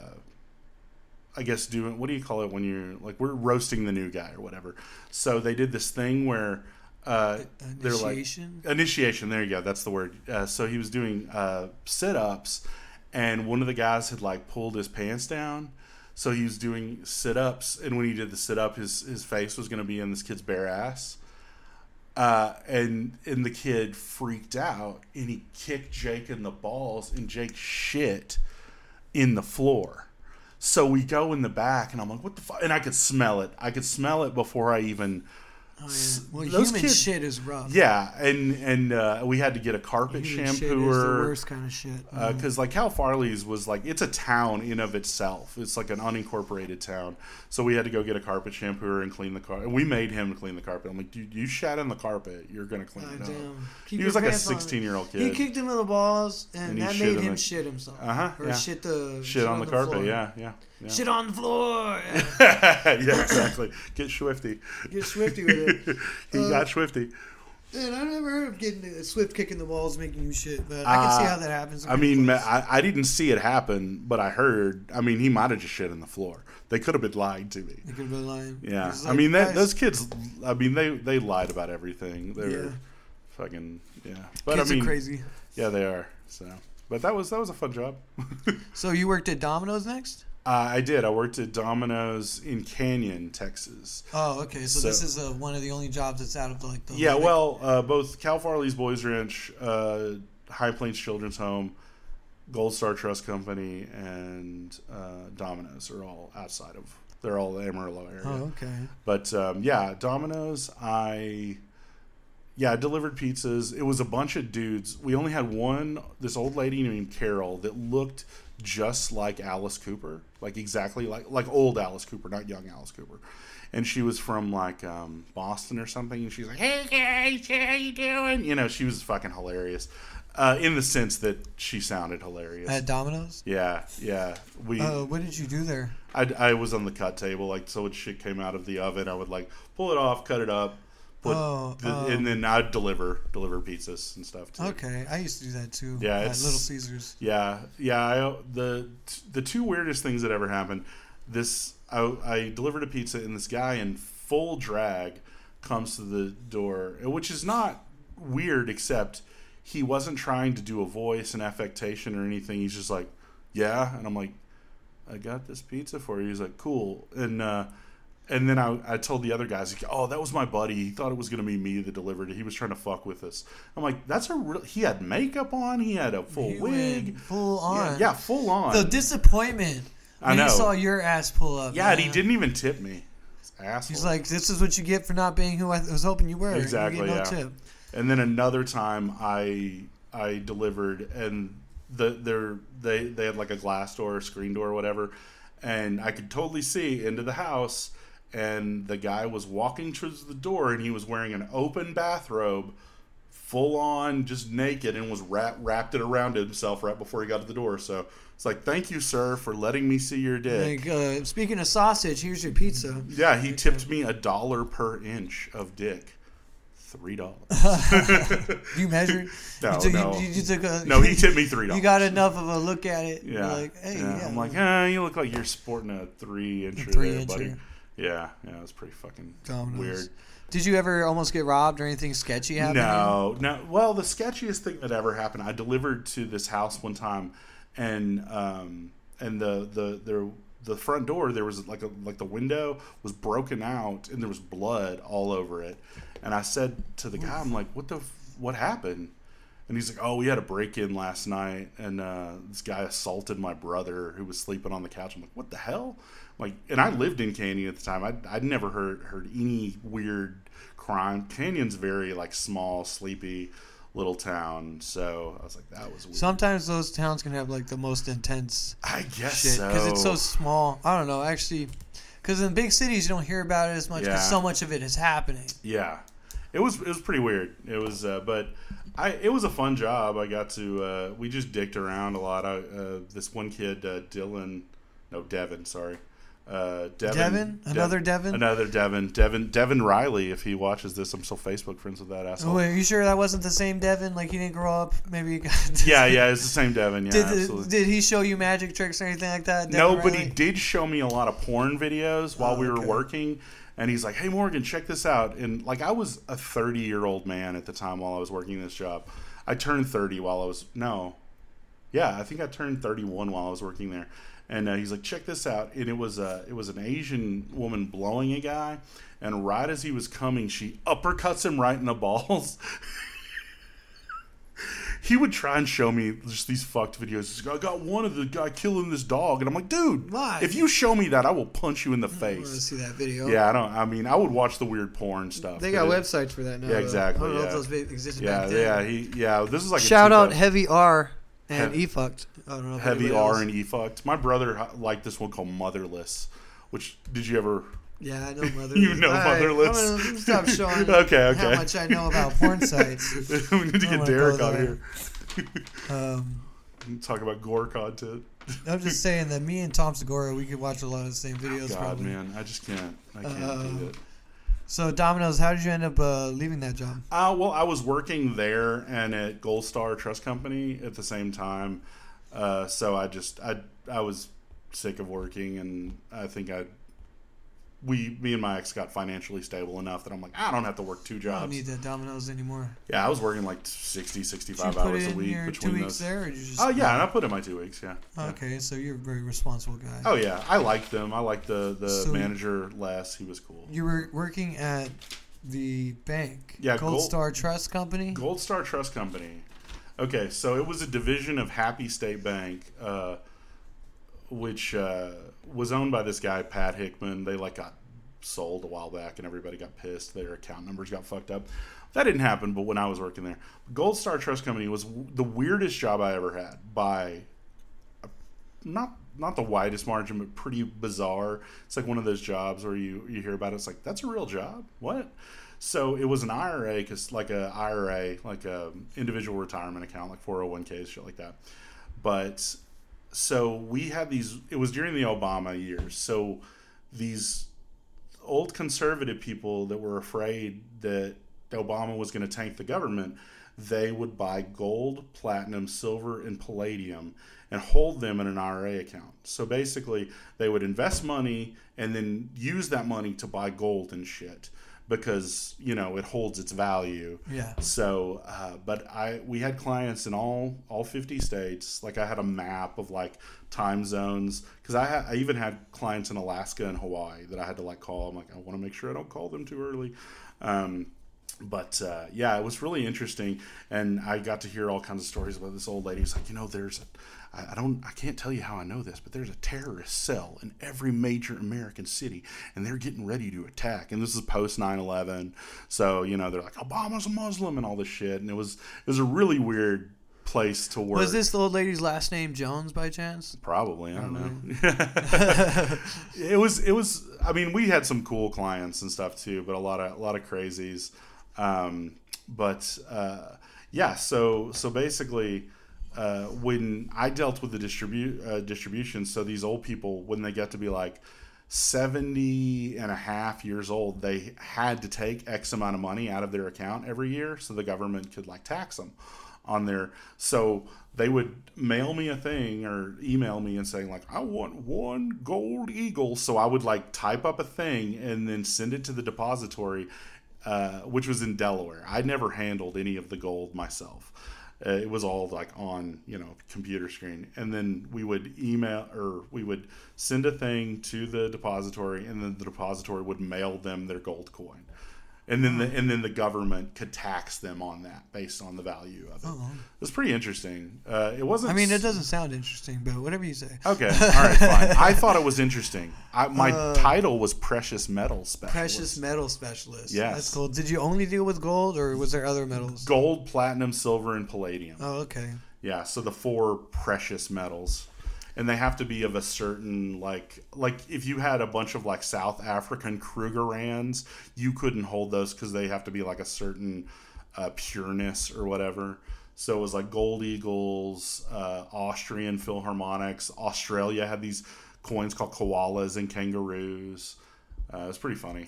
I guess doing what do you call it when you're like we're roasting the new guy or whatever. So they did this thing where. Uh, they're like Initiation. initiation there you go that's the word uh, so he was doing uh, sit-ups and one of the guys had like pulled his pants down so he was doing sit-ups and when he did the sit-up his, his face was going to be in this kid's bare ass. Uh, and and the kid freaked out and he kicked jake in the balls and jake shit in the floor. So we go in the back and i'm like what the fuck and i could smell it. I could smell it before i even Oh, yeah. Well, those human kids- shit is rough. yeah, and and uh, we had to get a carpet Human shit is the shampooer worst kind of shit. because like Cal Farley's was like it's a town in of itself. It's like an unincorporated town, so we had to go get a carpet shampooer and clean the carpet. And we made him clean the carpet. I'm like, dude, you shat on the carpet. You're gonna clean it up. damn. Keep he was like a 16 year old kid. He kicked him in the balls, and, And that made him the- shit himself. Uh-huh, Or yeah. shit the Shit on the carpet. floor. Yeah, yeah, yeah. Shit on the floor. *laughs* yeah, exactly. Get swifty. Get swifty with it. *laughs* he Uh, got swifty. Man, I never heard of getting a swift kicking the balls making you shit, but I can see Uh, how that happens. I mean, I, I didn't see it happen, but I heard. I mean, he might have just shit on the floor. They could have been lying to me. They could have been lying. Yeah, It's I mean that, those kids. I mean they they lied about everything. They Yeah. fucking yeah. But kids I mean, are crazy. yeah, they are. So, but that was that was a fun job. *laughs* So you worked at Domino's next? Uh, I did. I worked at Domino's in Canyon, Texas. Oh, okay. So, So- this is uh, one of the only jobs that's out of like the Yeah, like- well, uh, both Cal Farley's Boys Ranch, uh, High Plains Children's Home, Gold Star Trust Company, and uh, Domino's are all outside of. They're all the Amarillo area. Oh, okay. But um, yeah, Domino's. I yeah, I delivered pizzas. It was a bunch of dudes. We only had one. This old lady named Carol that looked just like Alice Cooper, like exactly like like old Alice Cooper, not young Alice Cooper. And she was from like um, Boston or something. And she's like, "Hey guys, how you doing?" You know, she was fucking hilarious, uh, in the sense that she sounded hilarious. At Domino's? yeah, yeah. We Uh, what did you do there? I, I was on the cut table, like so when shit came out of the oven, I would like pull it off, cut it up, But Oh, the, um, and then I'd deliver deliver pizzas and stuff too. Okay, I used to do that too. Yeah, at Little Caesars. Yeah, yeah. I, the the two weirdest things that ever happened. This I, I delivered a pizza, and this guy in full drag comes to the door, which is not weird, except he wasn't trying to do a voice and affectation or anything. He's just like, "Yeah," and I'm like, "I got this pizza for you." He's like, "Cool," and uh, and then I, I told the other guys, like, "Oh, that was my buddy. He thought it was gonna be me that delivered it. He was trying to fuck with us." I'm like, "That's a real." He had makeup on. He had a full He wig. full on. yeah, full on. The disappointment I when know. he saw your ass pull up. yeah, and he didn't even tip me. Asshole. He's like, "This is what you get for not being who I was hoping you were." You Exactly, get no yeah. tip. and then another time I I delivered and the they're, they they had like a glass door, screen door, whatever, and I could totally see into the house. And the guy was walking towards the door, and he was wearing an open bathrobe, full on, just naked, and was wrap, wrapped it around himself right before he got to the door. So it's like, thank you, sir, for letting me see your dick. Like, uh, speaking of sausage, here's your pizza. Yeah, he tipped me a dollar per inch of dick. Three dollars. *laughs* You measured? *laughs* No, you took, no. You, you took a, no, he tipped me three *laughs* dollars. You got enough of a look at it. Yeah. like, hey, yeah. yeah. I'm like, eh, you look like you're sporting a three incher three there, incher. buddy. Yeah, yeah, it was pretty fucking Domino's. weird. Did you ever almost get robbed or anything sketchy happen? No, no. Well, the sketchiest thing that ever happened, I delivered to this house one time, and um, and the the the the front door there was like a like the window was broken out and there was blood all over it, and I said to the guy, I'm like, what the what happened? And he's like, "Oh, we had a break in last night, and uh, this guy assaulted my brother who was sleeping on the couch." I'm like, "What the hell?" Like, and I lived in Canyon at the time. I'd, I'd never heard heard any weird crime. Canyon's very like small, sleepy little town, so I was like, "That was weird." Sometimes those towns can have like the most intense I guess shit so because it's so small. I don't know, actually, because in big cities you don't hear about it as much because Yeah. so much of it is happening. Yeah, it was it was pretty weird. It was, uh, but I it was a fun job. I got to uh, we just dicked around a lot. I, uh, this one kid, uh, Dylan, no Devin, sorry, uh, Devin, Devin? Another Devin? another Devin, Devin, Devin Riley. If he watches this, I'm still Facebook friends with that asshole. Oh, wait, are you sure that wasn't the same Devin? Like he didn't grow up? Maybe. He got *laughs* Yeah, yeah, it's the *laughs* same Devin. Yeah, Did, absolutely. did he show you magic tricks or anything like that? No, Devin but he did show me a lot of porn videos while Oh, we were okay. working. And he's like, "Hey Morgan, check this out." And like I was a 30-year-old man at the time while I was working this job. I turned 30 while I was no. Yeah, I think I turned 31 while I was working there. And uh, he's like, "Check this out." And it was a it was an Asian woman blowing a guy, and right as he was coming, she uppercuts him right in the balls. *laughs* he would try and show me just these fucked videos. Like, I got one of the guy killing this dog, and I'm like, dude, Why? if you show me that, I will punch you in the face. I want to see that video. Yeah, I don't. I mean, I would watch the weird porn stuff. They got it- websites for that now. Yeah, though. exactly, I don't know yeah. if those existed Yeah, back then. yeah, he, yeah. This is like a Shout out Heavy R and Hev- E fucked. I don't know. if heavy anybody R else- and E fucked. My brother liked this one called Motherless. Which did you ever? Yeah, I know *laughs* Motherless. You know Motherless. I'm gonna stop *laughs* showing Okay, okay. how much I know about porn *laughs* sites. we need to I get wanna Derek go on there. here. Um, Talk about gore content. I'm just saying that me and Tom Segura, we could watch a lot of the same videos. God, probably. man, I just can't. I can't Uh, do it. So Domino's, how did you end up uh, leaving that job? Uh, well, I was working there and at Gold Star Trust Company at the same time, uh, so I just I I was sick of working, and I think I we me and my ex got financially stable enough that I'm like I don't have to work two jobs. I don't need that Domino's anymore. Yeah, I was working like 60, Did you 65 put hours a week your two between weeks those. there, or did you just? Oh yeah, and I put in my two weeks. Yeah. yeah. Okay, so you're a very responsible guy. Oh yeah, I liked them. I liked the the So- manager less. He was cool. You were working at the bank. Yeah, Gold, Gold- Star Trust Company. Gold Star Trust Company. Okay, so it was a division of Happy State Bank, uh, which uh, was owned by this guy Pat Hickman. They like got sold a while back, and everybody got pissed. Their account numbers got fucked up. That didn't happen, but when I was working there, Gold Star Trust Company was the weirdest job I ever had by a- not not the widest margin, but pretty bizarre. It's like one of those jobs where you you hear about it, it's like that's a real job. What? So it was an IRA, because like a IRA, like a individual retirement account, like 401ks, shit like that. But so we had these. It was during the Obama years. So these old conservative people that were afraid that Obama was going to tank the government, they would buy gold, platinum, silver, and palladium and hold them in an IRA account. So basically, they would invest money and then use that money to buy gold and shit because you know it holds its value. Yeah. So, uh, but I we had clients in all all fifty states. Like I had a map of like time zones because I ha- I even had clients in Alaska and Hawaii that I had to like call. I'm like I want to make sure I don't call them too early. Um, but uh, yeah, it was really interesting, and I got to hear all kinds of stories about this old lady. Who's like, you know, there's, a, I, don't, I can't tell you how I know this, but there's a terrorist cell in every major American city, and they're getting ready to attack. And this is post 9/11, so you know they're like, Obama's a Muslim and all this shit, and it was, it was a really weird place to work. Was this the old lady's last name Jones by chance? Probably, I don't know. *laughs* it was, it was. I mean, we had some cool clients and stuff too, but a lot of, a lot of crazies. Um, but uh, yeah, so so basically, uh, when I dealt with the distribute uh, distribution, so these old people, when they get to be like 70 and a half years old, they had to take X amount of money out of their account every year so the government could like tax them on their. So they would mail me a thing or email me and saying like I want one gold eagle. So I would like type up a thing and then send it to the depository uh, which was in Delaware. I never handled any of the gold myself. Uh, it was all like on you know computer screen, and then we would email or we would send a thing to the depository, and then the depository would mail them their gold coin and then the and then the government could tax them on that based on the value of it. Oh. It was pretty interesting. Uh, it wasn't. I mean, it doesn't sound interesting, but whatever you say. Okay, all right, fine. I *laughs* thought it was interesting. I, my Uh, title was precious metal specialist. Precious metal specialist. Yes. That's cool. Did you only deal with gold, or was there other metals? gold, platinum, silver, and palladium. Oh, okay. Yeah, so the four precious metals. And they have to be of a certain like like if you had a bunch of like South African Krugerrands, you couldn't hold those because they have to be like a certain uh, pureness or whatever. So it was like gold eagles, uh, Austrian Philharmonics. Australia had these coins called koalas and kangaroos. Uh, it was pretty funny.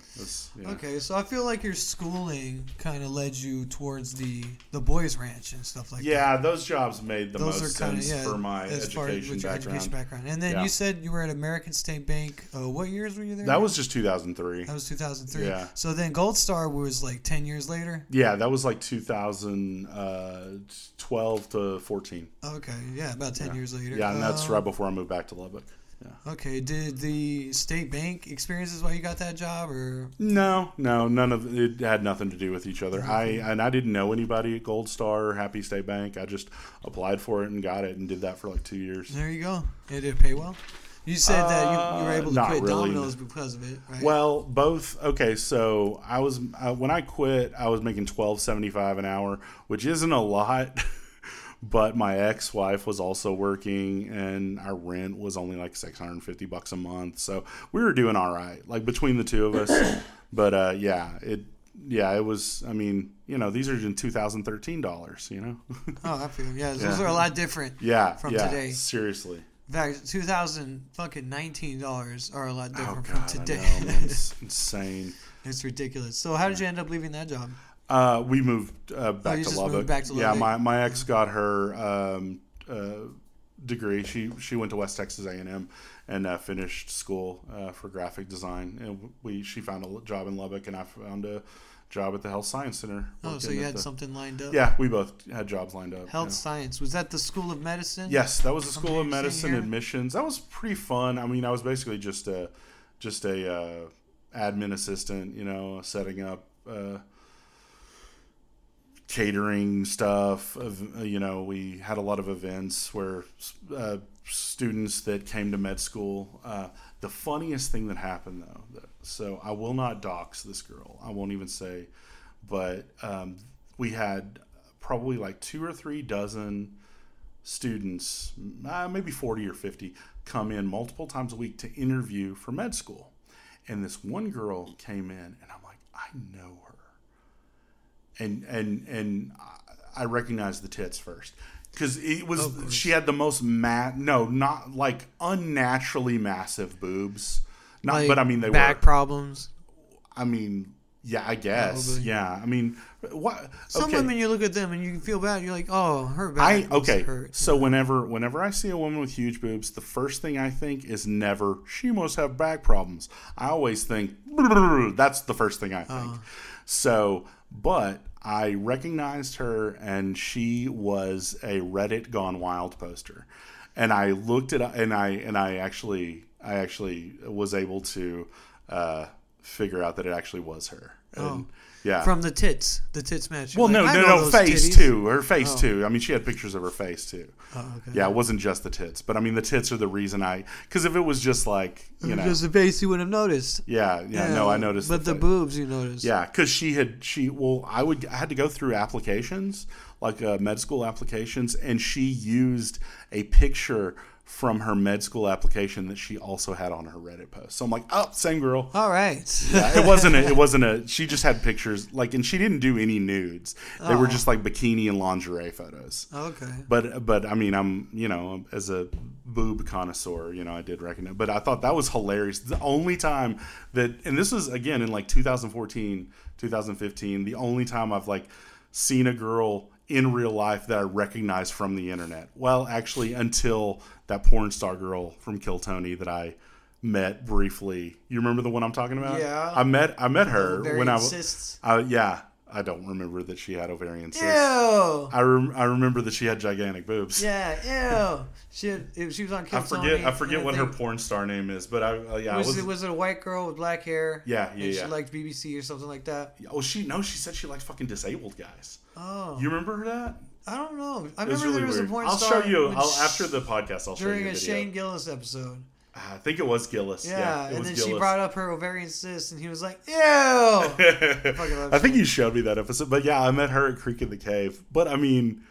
Yeah. Okay, so I feel like your schooling kind of led you towards the the boys' ranch and stuff like that. Yeah, those jobs made the Those most are kind of sense yeah for my as far as education your background. education background. And then Yeah. you said you were at American State Bank. Uh, what years were you there? That was just 2003. that was 2003. Yeah. So then Gold Star was like 10 years later. Yeah, that was like 2012 to 14. Okay, yeah, about 10 years later. Yeah, and that's Um, right before I moved back to Lubbock. Yeah. Okay, did the state bank experiences why you got that job, or No, no, none of it had nothing to do with each other. I and I didn't know anybody at Gold Star or Happy State Bank. I just applied for it and got it and did that for like two years. there you go? It Did it pay well? You said that you, you were Uh, able to quit really. Domino's because of it, right? Well, both. Okay, so I was uh, when I quit, I was making twelve seventy five an hour, which isn't a lot. *laughs* but my ex wife was also working, and our rent was only like six hundred and fifty bucks a month. So we were doing all right, like between the two of us. *clears throat* but uh, yeah, it. Yeah, it was. I mean, you know, these are in 2013 dollars. You know. oh, I feel yeah. Those are a lot different. yeah. From yeah, today. Seriously. In fact, two thousand fucking nineteen dollars are a lot Oh different God, from today. know, it's *laughs* insane. it's ridiculous. So, how did you end up leaving that job? Uh, we moved uh, back Oh, to Lubbock. back to Yeah, my, my ex got her um, uh, degree. She she went to West Texas A and M and uh, finished school uh, for graphic design. And we she found a job in Lubbock, and I found a job at the Health Science Center. Oh, so you had the- something lined up. Yeah, we both had jobs lined up. Health yeah. science was that the School of Medicine? Yes, that was the School of Medicine admissions. That was pretty fun. I mean, I was basically just a just a uh, admin assistant, you know, setting up uh, catering stuff. You know, we had a lot of events where uh, students that came to med school. Uh, the funniest thing that happened though, so I will not dox this girl. I won't even say, but um, we had probably like two or three dozen students, uh, maybe 40 or 50, come in multiple times a week to interview for med school. And this one girl came in, and I'm like, I know her. And and and I- I recognized the tits first because it was course. she had the most ma no not like unnaturally massive boobs. Not, Like but I mean they were back were problems. I mean, yeah, I guess. Probably. Yeah, I mean, what? Some okay. women, you look at them and you feel bad. You're like, oh, her I back. okay. Hurt. So whenever whenever I see a woman with huge boobs, the first thing I think is never she must have back problems. I always think that's the first thing I think. Uh-huh. So, but I recognized her, and she was a Reddit Gone Wild poster, and I looked at and I and I actually I actually was able to uh, figure out that it actually was her. And, Oh. Yeah. From the tits, the tits match. Well, You're no, no, no, face titties. too. Her face Oh. too. I mean, she had pictures of her face too. Oh, okay. Yeah, it wasn't just the tits, but I mean, the tits are the reason I. Because if it was just like you know, Just the face, you wouldn't have noticed. yeah, yeah, no, I noticed. But the, fa- boobs, you noticed. yeah, because she had she. Well, I would I had to go through applications like uh, med school applications, and she used a picture from her med school application that she also had on her Reddit post. So I'm like, oh, same girl. All right. Yeah, it wasn't a, it wasn't a she just had pictures like and she didn't do any nudes they were Oh. just like bikini and lingerie photos okay. but but i mean i'm you know as a boob connoisseur you know i did recognize but i thought that was hilarious the only time that and this was again in like 2014 2015 the only time i've like seen a girl in real life that i recognize from the internet. Well actually until that porn star girl from kill tony that i met briefly. You remember the one i'm talking about? Yeah. i met i met her Very when i was uh, yeah i don't remember that she had ovarian cysts Ew. I, rem- I remember that she had gigantic boobs Yeah. Ew. She had, if she was on. I forget. I forget what her porn star name is, but I uh, yeah, I Was, was, it was it a white girl with black hair? yeah, And yeah, she liked BBC or something like that. oh, she no, she said she likes fucking disabled guys. Oh, You remember that? I don't know. I It was remember really there was weird. a porn star. I'll show you. I'll, after the podcast. I'll show you during a a Shane. Gillis episode. I think it was Gillis. Yeah, Yeah, and then Gillis. she brought up her ovarian cyst, and he was like, "Ew." *laughs* I think you showed me that episode, but yeah, I met her at Creek and the Cave. But I mean,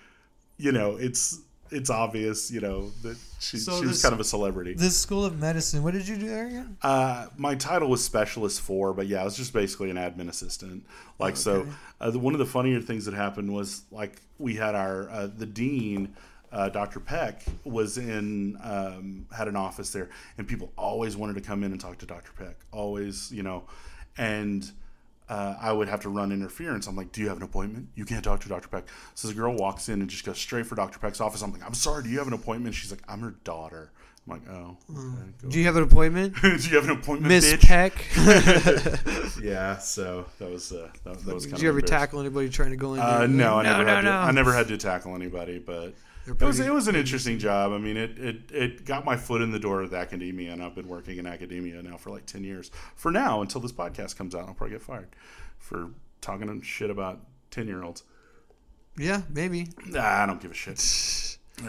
you know, it's it's obvious, you know, that she, So she was this- kind of a celebrity. This school of medicine. What did you do there again? Uh, my title was specialist four, but yeah, I was just basically an admin assistant. Like so, uh, the, one of the funnier things that happened was like we had our uh, the dean, uh, Dr. Peck, was in um, had an office there, and people always wanted to come in and talk to Dr. Peck. Always, you know, and. Uh, I would have to run interference. I'm like, "Do you have an appointment? You can't talk to Dr. Peck." So the girl walks in and just goes straight for Dr. Peck's office. I'm like, "I'm sorry. Do you have an appointment?" She's like, "I'm her daughter." I'm like, "Oh, okay, go Do you have an appointment, *laughs* do you have an appointment, Miss? Peck? *laughs* Yeah, so that was uh, that, that was kind Did you ever tackle anybody trying to go in? Uh, no, I no, never no, had to. no. I never had to tackle anybody, but They're it was it was an interesting job. I mean, it, it it got my foot in the door of academia, and I've been working in academia now for like ten years. For now, until this podcast comes out, I'll probably get fired for talking shit about ten year olds. Yeah, maybe. Nah, I don't give a shit. *laughs* Yeah,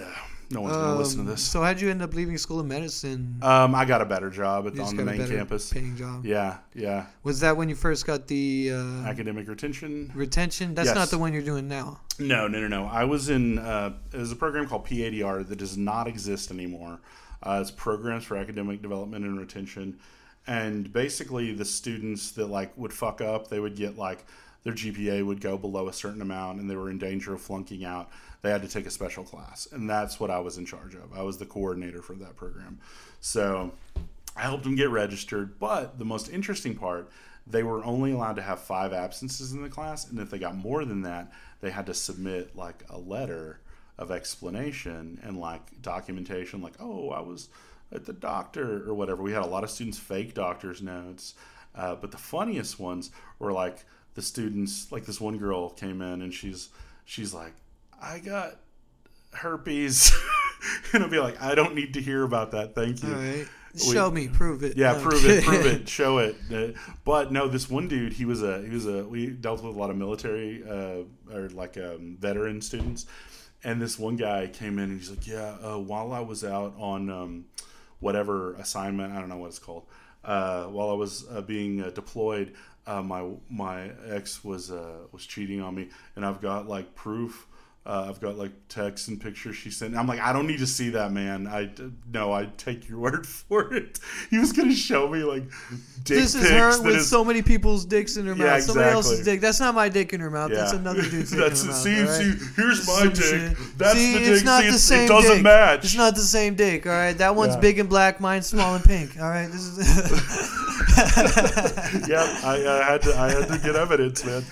no one's gonna listen to Um, this. So how'd you end up leaving school of medicine? Um, I got a better job at, You just on the got a main better campus. paying job. Yeah, yeah. Was that when you first got the uh, Academic retention. retention? That's Yes. not the one you're doing now. No, no, no, no. I was in. Uh, there's a program called PADR that does not exist anymore. Uh, it's programs for academic development and retention, and basically the students that like would fuck up, they would get like their GPA would go below a certain amount, and they were in danger of flunking out. They had to take a special class, and that's what I was in charge of. I was the coordinator for that program, so I helped them get registered. But the most interesting part, they were only allowed to have five absences in the class, and if they got more than that, they had to submit like a letter of explanation and like documentation, like, oh, I was at the doctor or whatever. We had a lot of students fake doctor's notes, uh, but the funniest ones were like the students, like this one girl came in and she's she's like, I got herpes. *laughs* and I'll be like, I don't need to hear about that. Thank you. All right. We- Show me, prove it. Yeah, No, prove it, prove it, *laughs* show it. Uh, but no, this one dude, he was a he was a we dealt with a lot of military uh, or like um, veteran students, and this one guy came in and he's like, yeah, uh, while I was out on um, whatever assignment, I don't know what it's called, uh, while I was uh, being uh, deployed, uh, my my ex was uh, was cheating on me, and I've got like proof. Uh, I've got like texts and pictures she sent. I'm like, I don't need to see that, man. I no, I take your *laughs* word for it. He was gonna show me like dick This is her with is- so many people's dicks in her Yeah, mouth. Somebody else's exactly. dick. That's not my dick in her mouth. That's another dude's *laughs* dick That's in her mouth. see, all right? see, here's my dick. That's See, the dick. It's not see, the same it doesn't dick. match. It's not the same dick. All right, that one's Yeah. big and black. Mine's small and pink. All right, this is. *laughs* yeah, I, I had to I had to get evidence, man.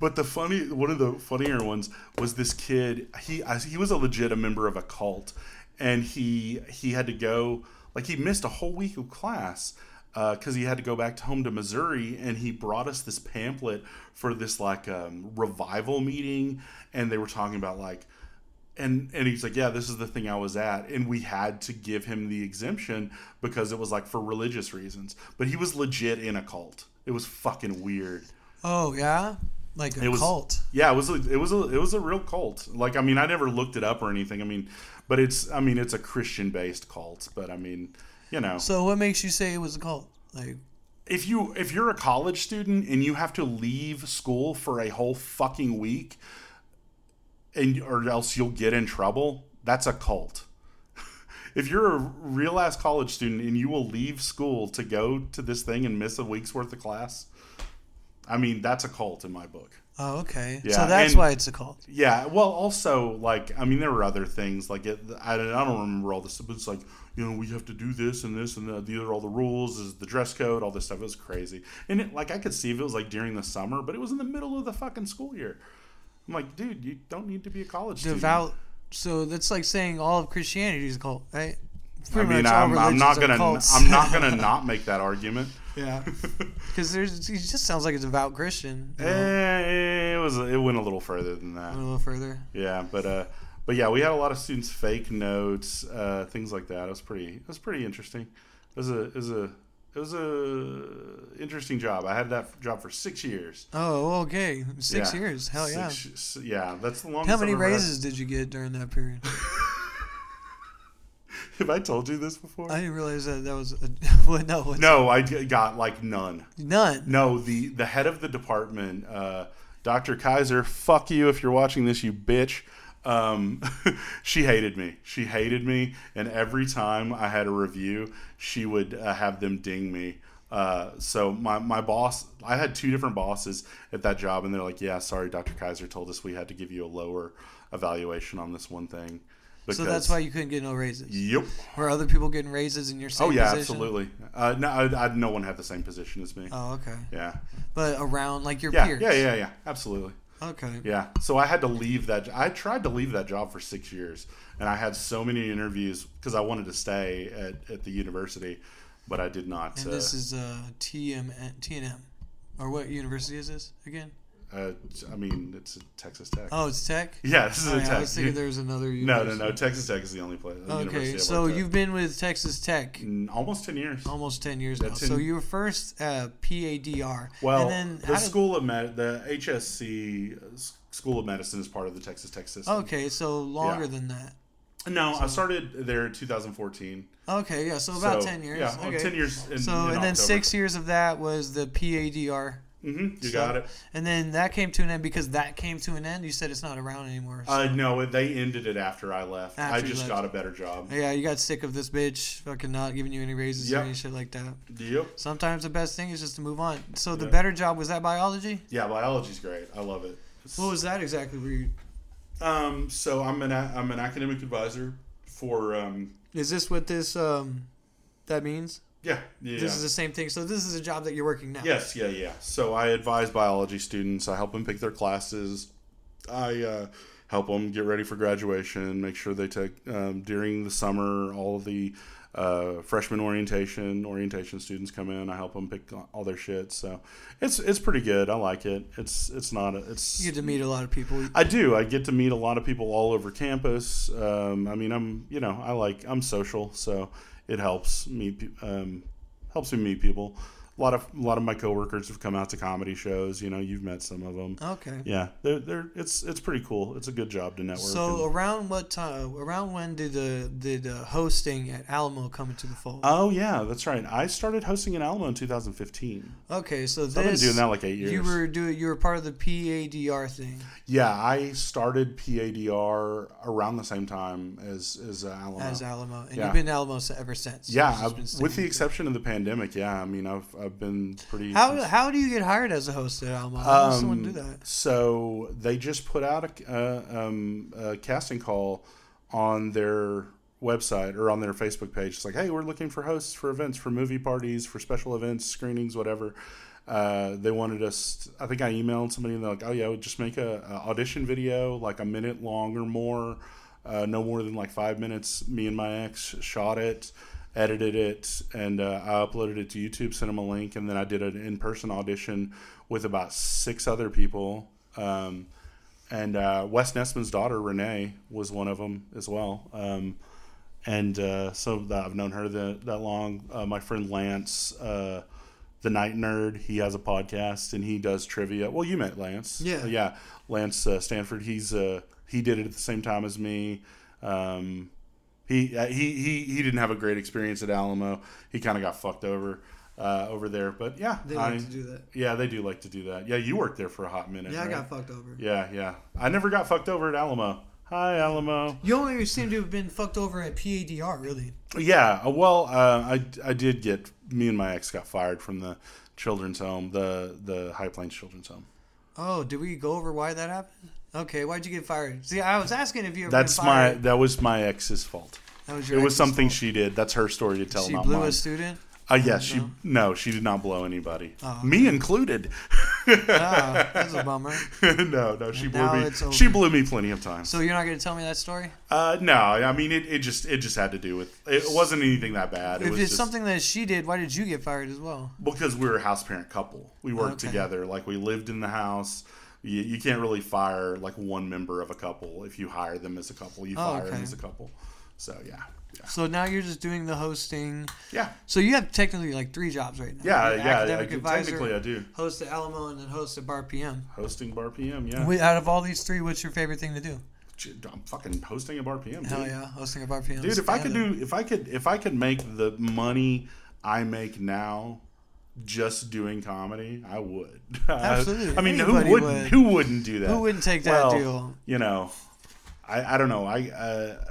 But the funny one of the funnier ones was this kid. He he was a legit a member of a cult, and he he had to go like he missed a whole week of class because he had to go back to home to Missouri, and he brought us this pamphlet for this like um, revival meeting, and they were talking about like and and he's like, yeah, this is the thing I was at, and we had to give him the exemption because it was like for religious reasons. But he was legit in a cult. It was fucking weird. Oh yeah, like a It was cult. Yeah, it was a, it was a, it was a real cult. Like I mean, I never looked it up or anything. I mean, but it's I mean it's a Christian based cult. But I mean, you know, So what makes you say it was a cult? Like if you if you're a college student and you have to leave school for a whole fucking week and or else you'll get in trouble that's a cult *laughs* if you're a real ass college student and you will leave school to go to this thing and miss a week's worth of class i mean that's a cult in my book oh okay. Yeah, so that's and- why it's a cult. yeah, well, also like I mean, there were other things like it, I, don't- I don't remember all this, but it's like you know we have to do this and this and that. These are all the rules. Is the dress code? All this stuff. It was crazy, and it, like I could see if it was like during the summer, but it was in the middle of the fucking school year. I'm like, dude, you don't need to be a college student. Devout. So that's like saying all of Christianity is a cult, right? I mean, much I'm, I'm not gonna cults. I'm not *laughs* gonna not make that argument. yeah, *laughs* because there's he just sounds like a devout Christian. You know, Eh, it was it went a little further than that. a little further. Yeah, but uh, but yeah, we had a lot of students fake notes, uh, things like that. It was pretty, it was pretty interesting. It was a, it was a, it was a interesting job. I had that job for six years. Oh, okay. Six Yeah. years. Hell yeah. Six- yeah, that's the longest. How many I've ever had. raises did you get during that period? *laughs* Have I told you this before? I didn't realize that that was a, *laughs* what. No, no, I got like none. none. No, the the head of the department, uh, Dr. Kaiser, fuck you if you're watching this, you bitch. Um, *laughs* she hated me. She hated me, and every time I had a review, she would uh, have them ding me. Uh, so my my boss, I had two different bosses at that job, and they're like, "Yeah, sorry, Dr. Kaiser told us we had to give you a lower evaluation on this one thing." So that's why you couldn't get no raises. Yep. Were other people getting raises in your same position? Oh yeah, position? absolutely. Uh, no, I, I, no one had the same position as me. Oh, okay. yeah. But around like your Yeah, peers. yeah, yeah, yeah. Absolutely. Okay. Yeah. So I had to leave that. I tried to leave that job for six years, and I had so many interviews because I wanted to stay at, at the university, but I did not. And uh, this is uh, TM TNM, or what university is this again? Uh, I mean, it's Texas Tech. Oh, it's Tech. yeah, this is Oh, a yeah, Tech. I was thinking there was another. no, University. no, no. no. Texas Tech is the only place. the Okay, so you've been with Texas Tech almost ten years. almost ten years now. That's So in- you were first uh, PADR. Well, and then the did- school of med, the HSC School of Medicine is part of the Texas Tech system. Okay, so longer Yeah. than that. No, I started there in 2014. Okay, yeah, so about So, ten years. Yeah, okay. ten years. In, So in and then six years of that was the PADR, Mm-hmm, you so- got it. and then that came to an end because that came to an end. You said it's not around anymore. so- Uh, no, they ended it after I left. After I just left. got a better job. yeah, you got sick of this bitch fucking not giving you any raises Yep. or any shit like that. Yep. Sometimes the best thing is just to move on. So the Yeah. better job was that biology. Yeah, biology's great. I love it. It's- What was that exactly? Were you, Um, so I'm an I'm an academic advisor for um. is this what this um, that means? Yeah, yeah. This is the same thing. So this is a job that you're working now. Yes, yeah, yeah. So I advise biology students. I help them pick their classes. I uh, help them get ready for graduation. Make sure they take um, during the summer all of the uh, freshman orientation. Orientation students come in. I help them pick all their shit. So it's it's pretty good. I like it. It's it's not a, it's You get to meet a lot of people. I do. I get to meet a lot of people all over campus. Um, I mean, I'm you know I like I'm social, so it helps me um, helps me meet people. A lot of a lot of my coworkers have come out to comedy shows. You know, you've met some of them. Okay. Yeah, they're, they're it's it's pretty cool. It's a good job to network. So and- around what time? Around when did the did uh, hosting at Alamo come into the fold? oh yeah, that's right. I started hosting in Alamo in 2015. okay, so So I've been doing that like eight years. you were doing you were part of the PADR thing yeah, I started PADR around the same time as as uh, Alamo. as Alamo, and Yeah. you've been Alamo ever since. Yeah, I've- with the exception of the pandemic, yeah. I mean, I've I've been pretty. how how do you get hired as a host at Alamo? How does someone do Um, that? So they just put out a, uh, um, a casting call on their website or on their Facebook page. It's like, hey, we're looking for hosts for events, for movie parties, for special events, screenings, whatever. Uh, they wanted us. I think I emailed somebody and they're like, "Oh yeah, just make a, a audition video, like a minute long or more, uh, no more than like five minutes." Me and my ex shot it, edited it, and uh, I uploaded it to YouTube. Sent them a link, and then I did an in person audition with about six other people. Um, and uh, Wes Nessman's daughter Renee was one of them as well. Um, and uh, so I've known her the, that long. Uh, my friend Lance, uh, the Night Nerd, he has a podcast and he does trivia. Well, you met Lance, Yeah. yeah. Lance uh, Stanford. He's uh, he did it at the same time as me. Um, he uh, he he he didn't have a great experience at Alamo. He kind of got fucked over. Uh, over there, but yeah, They I- like to do that. yeah, they do like to do that. Yeah, you worked there for a hot minute. Yeah, I got fucked over. Yeah, yeah. I never got fucked over at Alamo. Hi, Alamo. You only seem to have been fucked over at PADR, really. Yeah, uh, well, uh, I, I did get me and my ex got fired from the children's home, the the High Plains Children's Home. Oh, did we go over why that happened? Okay, why'd you get fired? See, I was asking if you ever That's my that was my ex's fault. Was It was something she did. That's her story to tell, She blew mine. a student. Uh, yes, she No? she did not blow anybody, Oh, me included. Ah, that's a *laughs* bummer. no, no, she And blew me. She blew me plenty of times. So you're not going to tell me that story? Uh, no, I mean it, it. just it just had to do with it wasn't anything that bad. It if was it's just, something that she did, why did you get fired as well? because we were a house parent couple. We worked Okay. together. Like we lived in the house. You, you can't really fire like one member of a couple if you hire them as a couple. You Oh, fire them as a couple. So yeah, yeah, So now you're just doing the hosting. yeah, So you have technically like three jobs right now. yeah, yeah. I Academic do, advisor, technically, I do host at Alamo, and then host at Bar PM. hosting Bar PM. Yeah, Wait, out of all these three, what's your favorite thing to do? I'm fucking hosting a Bar PM. Hell dude. yeah, hosting a Bar PM. dude. If I could do, if I could, if I could make the money I make now. Just doing comedy, I would. *laughs* Absolutely. I mean, Anybody who wouldn't? would. Who wouldn't do that? Who wouldn't take that Well, deal? you know, I, I don't know. I, uh,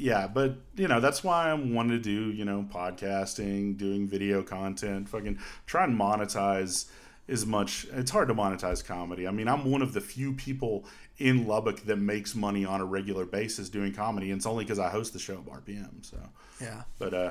yeah, but you know, that's why I wanted to do, you know, podcasting, doing video content, fucking try and monetize as much. It's hard to monetize comedy. I mean, I'm one of the few people in Lubbock that makes money on a regular basis doing comedy, and it's only because I host the show at RPM. So, Yeah. but, uh,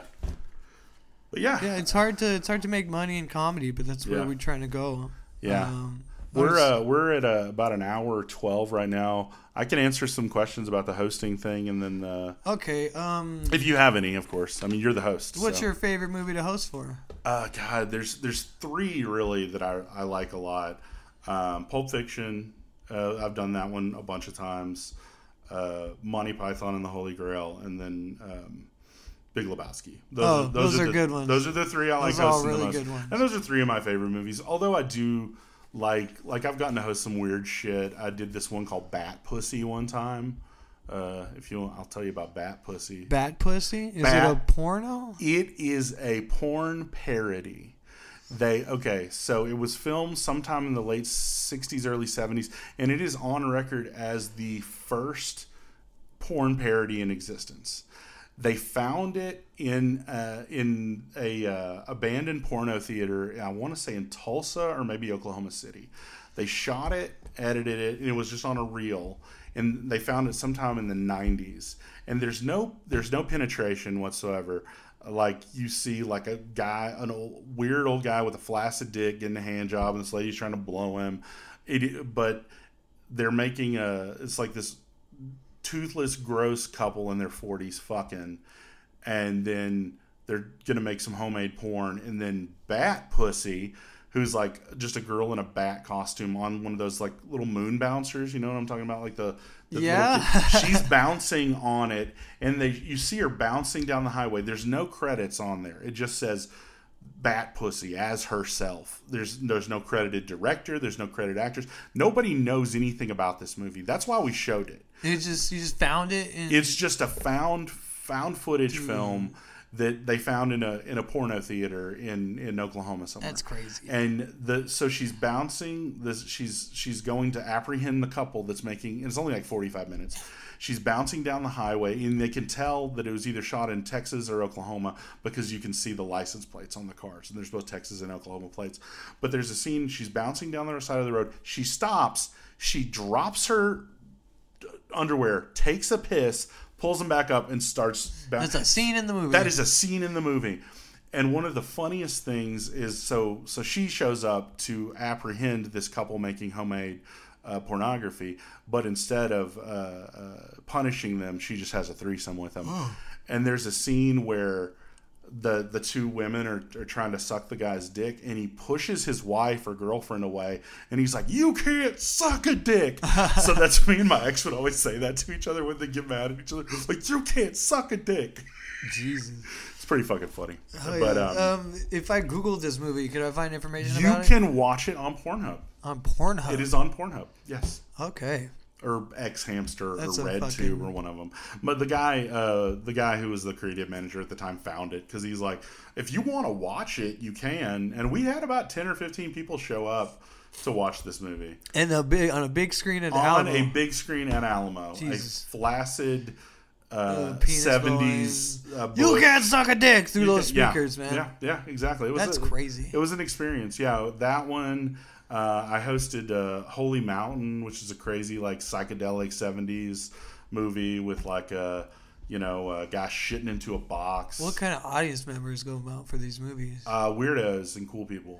but yeah, Yeah, it's hard to it's hard to make money in comedy, but that's where Yeah. we're trying to go. Yeah. Um, We're uh, we're at uh, about an hour twelve right now. I can answer some questions about the hosting thing, and then uh, okay. Um, if you have any, of course. I mean, you're the host. what's so. your favorite movie to host for? Uh, God, there's there's three really that I, I like a lot. Um, Pulp Fiction, uh, I've done that one a bunch of times. Uh, Monty Python and the Holy Grail, and then um, Big Lebowski. Those Oh, those are the, good ones. Those are the three I like Those are all hosting really the most. good ones. And those are three of my favorite movies. Although I do like like I've gotten to host some weird shit. I did this one called Bat Pussy one time. Uh, if you want, I'll tell you about Bat Pussy. Bat Pussy? Is it a porno? It is a porn parody. They okay, so it was filmed sometime in the late '60s, early '70s, and it is on record as the first porn parody in existence. They found it in uh, in a uh, abandoned porno theater. I want to say in Tulsa or maybe Oklahoma City. They shot it, edited it, and it was just on a reel. And they found it sometime in the '90s. And there's no there's no penetration whatsoever. Like you see, like a guy, an old weird old guy with a flaccid dick getting a hand job, and this lady's trying to blow him. It, but they're making a it's like this toothless, gross couple in their 40s fucking, and then they're gonna make some homemade porn, and then Bat Pussy, who's like just a girl in a bat costume on one of those like little moon bouncers, you know what I'm talking about, like the, the Yeah. she's bouncing on it, and they you see her bouncing down the highway. There's no credits on there. It just says. Bat Pussy as herself. There's there's no credited director. There's no credited actors. Nobody knows anything about this movie. That's why we showed it. You just you just found it and It's just a found found footage film that they found in a in a porno theater in in Oklahoma somewhere. that's crazy. And the so she's bouncing this she's she's going to apprehend the couple that's making it's only like 45 minutes. She's bouncing down the highway and they can tell that it was either shot in Texas or Oklahoma because you can see the license plates on the cars and there's both Texas and Oklahoma plates. But there's a scene she's bouncing down the side of the road. She stops, she drops her underwear, takes a piss, pulls them back up, and starts. Back. That's a scene in the movie. That is a scene in the movie. And one of the funniest things is so so she shows up to apprehend this couple making homemade uh, pornography, but instead of uh, uh, punishing them, she just has a threesome with them. and there's a scene where the the two women are, are trying to suck the guy's dick and he pushes his wife or girlfriend away and he's like you can't suck a dick. *laughs* So that's me and my ex would always say that to each other when they get mad at each other. Like you can't suck a dick Jesus. it's pretty fucking funny Oh, but yeah. um, um, if I googled this movie, could I find information you about it can watch it on pornhub on Pornhub? it is on pornhub yes okay. or X Hamster That's or Red fucking- Tube or one of them. But the guy, uh, the guy who was the creative manager at the time, found it because he's like, if you want to watch it, you can. And we had about ten or fifteen people show up to watch this movie And a big on a big screen at on Alamo. a big screen at Alamo, Jesus. a flaccid seventies. Uh, you Bush- can't suck a dick through you those can- yeah, speakers, man. Yeah, yeah, exactly. It was That's a- crazy. It was an experience. Yeah, that one. Uh, I hosted uh, Holy Mountain, which is a crazy like psychedelic '70s movie with like a you know a guy shitting into a box. What kind of audience members go out for these movies? Uh, weirdos and cool people.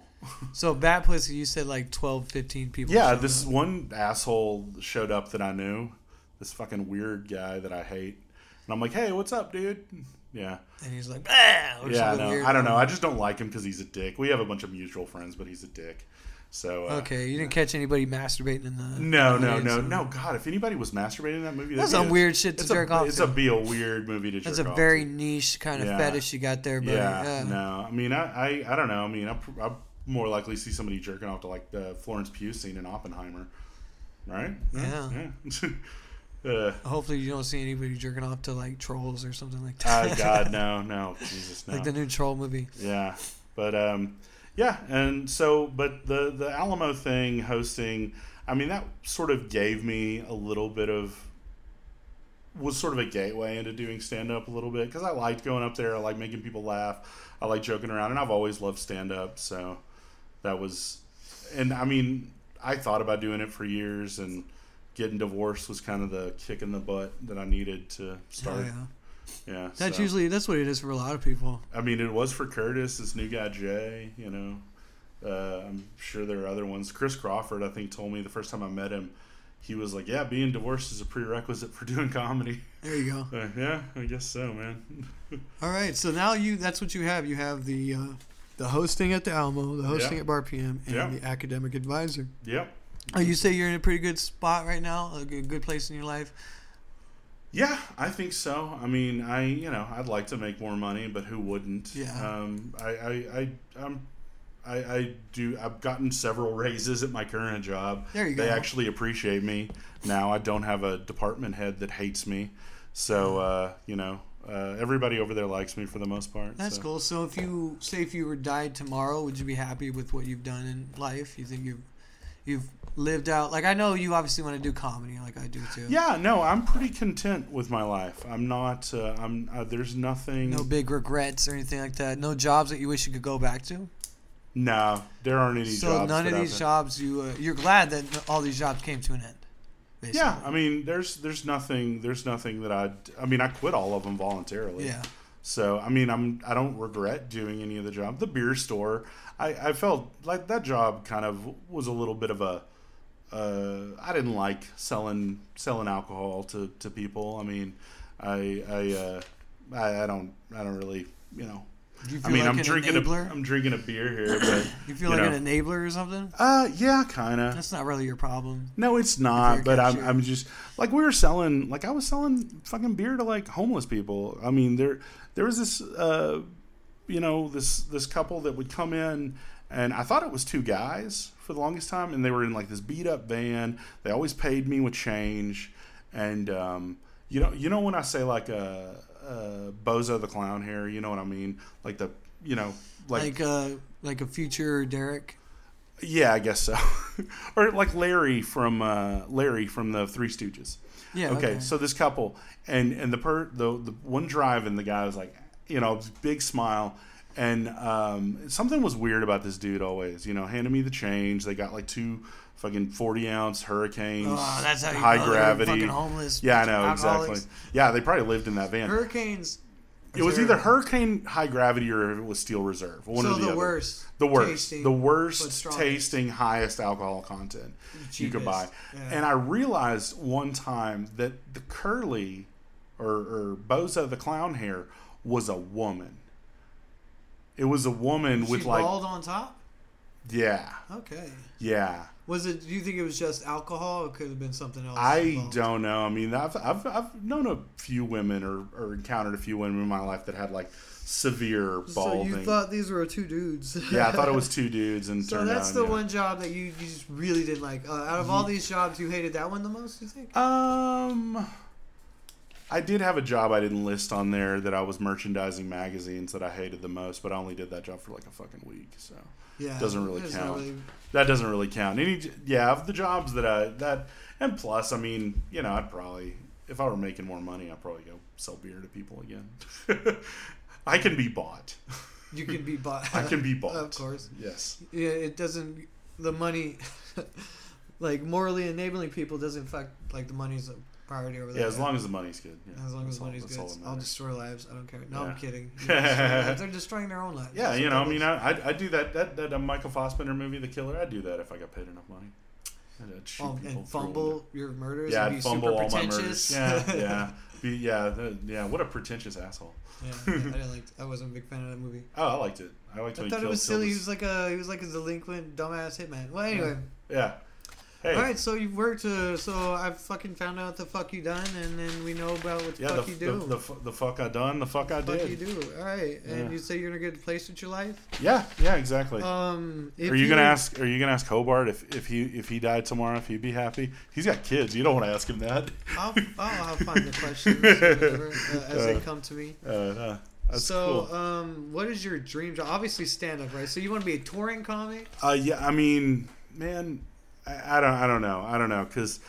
So Bat Pussy, you said like 12, 15 people. yeah, this up. one asshole showed up that I knew. This fucking weird guy that I hate, and I'm like, "Hey, what's up, dude?" Yeah, and he's like, ah, yeah. No. I don't know. I just don't like him because he's a dick. We have a bunch of mutual friends, but he's a dick. So uh, Okay, you didn't catch anybody masturbating in the. No, no, no, no. God, if anybody was masturbating in that movie, That's some a- weird shit to it's jerk a, off It's to. a be a weird movie to jerk That's a very to. niche kind of Yeah. fetish you got there, buddy. Yeah, Yeah. no. I mean, I, I, I don't know. I mean, I, pr- I more likely see somebody jerking off to like the Florence Pugh scene in Oppenheimer, right? Yeah. yeah. *laughs* *laughs* uh, Hopefully, you don't see anybody jerking off to like trolls or something like that. oh God, *laughs* no, no, Jesus, no. like the new troll movie. Yeah, but um, yeah, and so, but the the Alamo thing hosting, I mean, that sort of gave me a little bit of was sort of a gateway into doing stand up a little bit because I liked going up there. I like making people laugh. I like joking around, and I've always loved stand up. So that was, and I mean, I thought about doing it for years, and getting divorced was kind of the kick in the butt that I needed to start. yeah. Yeah, That's so. usually that's what it is for a lot of people. I mean, it was for Curtis, this new guy Jay. You know, uh, I'm sure there are other ones. Chris Crawford, I think, told me the first time I met him, he was like, "Yeah, being divorced is a prerequisite for *laughs* doing comedy." There you go. Uh, yeah, I guess so, man. *laughs* All right, so now you that's what you have. You have the uh, the hosting at the Alamo, the hosting Yeah. at Bar PM, and Yeah. the academic advisor. yep. Oh, you say you're in a pretty good spot right now, a good, place in your life. Yeah, I think so. I mean, I you know, I'd like to make more money, but who wouldn't? Yeah. Um, I I I I'm. I, I do. I've gotten several raises at my current job. There you go. They actually appreciate me now. I don't have a department head that hates me, so uh, you know uh, everybody over there likes me for the most part. That's so. cool. So if you say if you were died tomorrow, would you be happy with what you've done in life? You think you've you've lived out like I know you obviously want to do comedy like I do too. Yeah, no, I'm pretty content with my life. I'm not. Uh, I'm. Uh, there's nothing. No big regrets or anything like that. No jobs that you wish you could go back to. No, there aren't any So none of these jobs you uh, you're glad that all these jobs came to an end. Basically. Yeah, I mean, there's there's nothing there's nothing that I I mean I quit all of them voluntarily. Yeah. So I mean I'm I don't regret doing any of the job. The beer store, I I felt like that job kind of was a little bit of a. Uh, I didn't like selling selling alcohol to, to people. I mean, I I, uh, I I don't I don't really you know. You I mean like I'm drinking enabler? a I'm drinking a beer here, but *coughs* you feel you like know. an enabler or something? uh yeah, kind of. That's not really your problem. No, it's not. But I'm. I'm just like we were selling. Like I was selling fucking beer to like homeless people. I mean, there there was this, uh, you know, this this couple that would come in, and I thought it was two guys for the longest time, and they were in like this beat up van. They always paid me with change, and um, you know, you know when I say like a. Uh, Bozo the clown here, you know what I mean? Like the, you know, like, Like uh like a future Derek. yeah, I guess so, *laughs* or like Larry from uh, Larry from the Three Stooges. Yeah. okay, so this couple and and the per the the one driving the guy was like you know big smile And um, something was weird about this dude always. You know, handed me the change. They got like two fucking forty ounce hurricanes, Oh, that's how you high know gravity. fucking homeless. Yeah, I know exactly. Yeah, they probably lived in that van. Hurricanes. it was either hurricane high gravity or it was steel reserve. One So or the, the other. worst. The worst, tasting, the worst tasting, highest alcohol content you could buy. Yeah. And I realized one time that the curly or, or Bozo the clown hair was a woman. It was a woman with She's like bald on top. yeah, Okay. yeah. Was it? Do you think it was just alcohol? Or could have been something else. I involved? don't know. I mean, I've, I've, I've known a few women or, or encountered a few women in my life that had like severe balding. So you thought these were two dudes? *laughs* yeah, I thought it was *laughs* two dudes, and So that's out, the yeah. one job that you, you just really didn't like. Uh, out of all these jobs, you hated that one the most. You think? Um, I did have a job I didn't list on there that I was merchandising magazines that I hated the most, but I only did that job for like a fucking week, so Yeah, Doesn't really count. really- that doesn't really count. Any, yeah, of the jobs that I that, and plus, I mean, you know, I'd probably if I were making more money, I'd probably go sell beer to people again. *laughs* I can be bought. you can be bought. *laughs* I can be bought. of course. Yes. Yeah, it doesn't. The money, *laughs* like morally enabling people, doesn't affect like the money's a priority over there. Yeah, as long as the money's good. Yeah, As long as the money's that's good, I'll destroy lives. I don't care. No, Yeah. I'm kidding. You don't destroy lives. They're destroying their own lives. Yeah, That's you know, I mean. I, I'd do that. That that uh, Michael Fassbender movie, The Killer. I'd do that if I got paid enough money. I'd, I'd shoot Oh, and fumble your murders. Yeah, be fumble super all my pretentious. murders. Yeah, *laughs* yeah, be, yeah, the- yeah. What a pretentious asshole. yeah, I didn't *laughs* like. I wasn't a big fan of that movie. Oh, I liked it. I liked I thought it was silly. He was like a he was like a delinquent dumbass hitman. Well, anyway. his- Yeah. Hey. All right, so you've worked. Uh, so I've fucking found out the fuck you done, and then we know about what the Yeah, fuck the, you do. the, the, the fuck I done, the fuck I fuck did. you do. All right, and Yeah. you say you're in a good place with your life. Yeah, yeah, exactly. Um, are you, gonna ask? Are you gonna ask Hobart if, if he if he died tomorrow if he'd be happy? He's got kids. You don't want to ask him that. I'll, *laughs* I'll, I'll find the questions whatever, uh, as they Uh, come to me. Uh, uh, that's so, cool. um, what is your dream job? Obviously, stand up, right? So you want to be a touring comic? Uh, yeah, I mean, man, I, I don't, I don't know, I don't know, because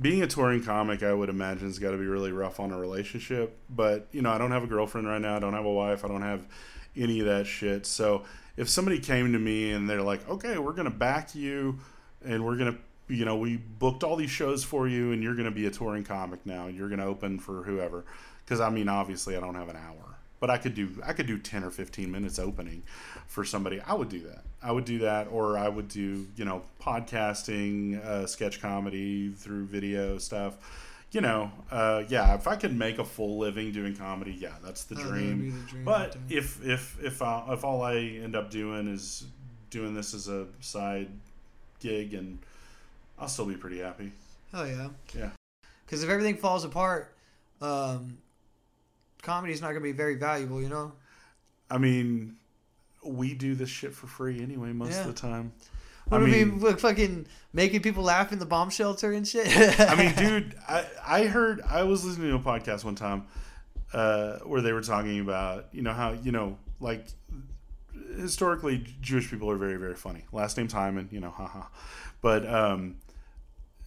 being a touring comic, I would imagine has got to be really rough on a relationship. But you know, I don't have a girlfriend right now. I don't have a wife. I don't have any of that shit. So if somebody came to me and they're like, "Okay, we're gonna back you, and we're gonna." You know, we booked all these shows for you, and you're going to be a touring comic now. You're going to open for whoever. Because I mean, obviously, I don't have an hour, but I could do I could do ten or fifteen minutes opening for somebody. I would do that. I would do that, or I would do you know podcasting, uh, sketch comedy through video stuff. You know, uh, yeah. If I could make a full living doing comedy, yeah, that's the Oh, dream. the dream But if if if I, if all I end up doing is doing this as a side gig, and I'll still be pretty happy. Hell yeah. Yeah. Because if everything falls apart, um, comedy's not going to be very valuable, you know? I mean, we do this shit for free anyway most Yeah. of the time. What I mean- look, fucking making people laugh in the bomb shelter and shit. I mean, dude, I, I heard I was listening to a podcast one time uh, where they were talking about you know how you know like historically Jewish people are very very funny. Last name's Hyman, you know, haha. But um,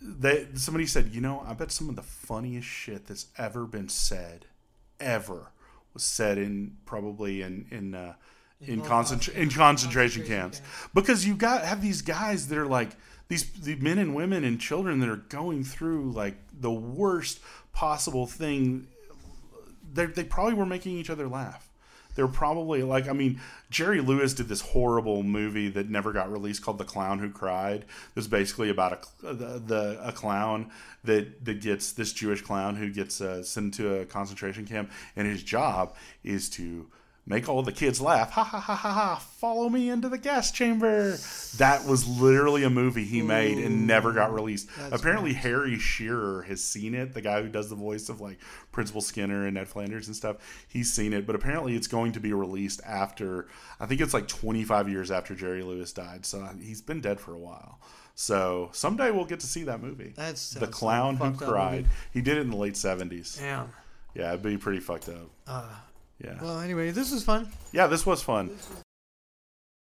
they somebody said, you know, I bet some of the funniest shit that's ever been said, ever, was said in probably in in. Uh, in, concentra- in concentration, camps. camps. because you got have these guys that are like these the men and women and children that are going through like the worst possible thing they they probably were making each other laugh they're probably like i mean jerry lewis did this horrible movie that never got released called the clown who cried it was basically about a the, the a clown that that gets this jewish clown who gets uh, sent to a concentration camp and his job is to make all the kids laugh. Ha ha ha ha ha. Follow me into the gas chamber. That was literally a movie he made and never got released. Apparently, Harry Shearer has seen it, the guy who does the voice of like Principal Skinner and Ned Flanders and stuff. He's seen it, but apparently, it's going to be released after, I think it's like 25 years after Jerry Lewis died. So he's been dead for a while. So someday we'll get to see that movie. That's The Clown Who Cried. He did it in the late 70s. Damn. Yeah, it'd be pretty fucked up. Uh, Yeah. well, anyway, this was fun. Yeah, this was fun.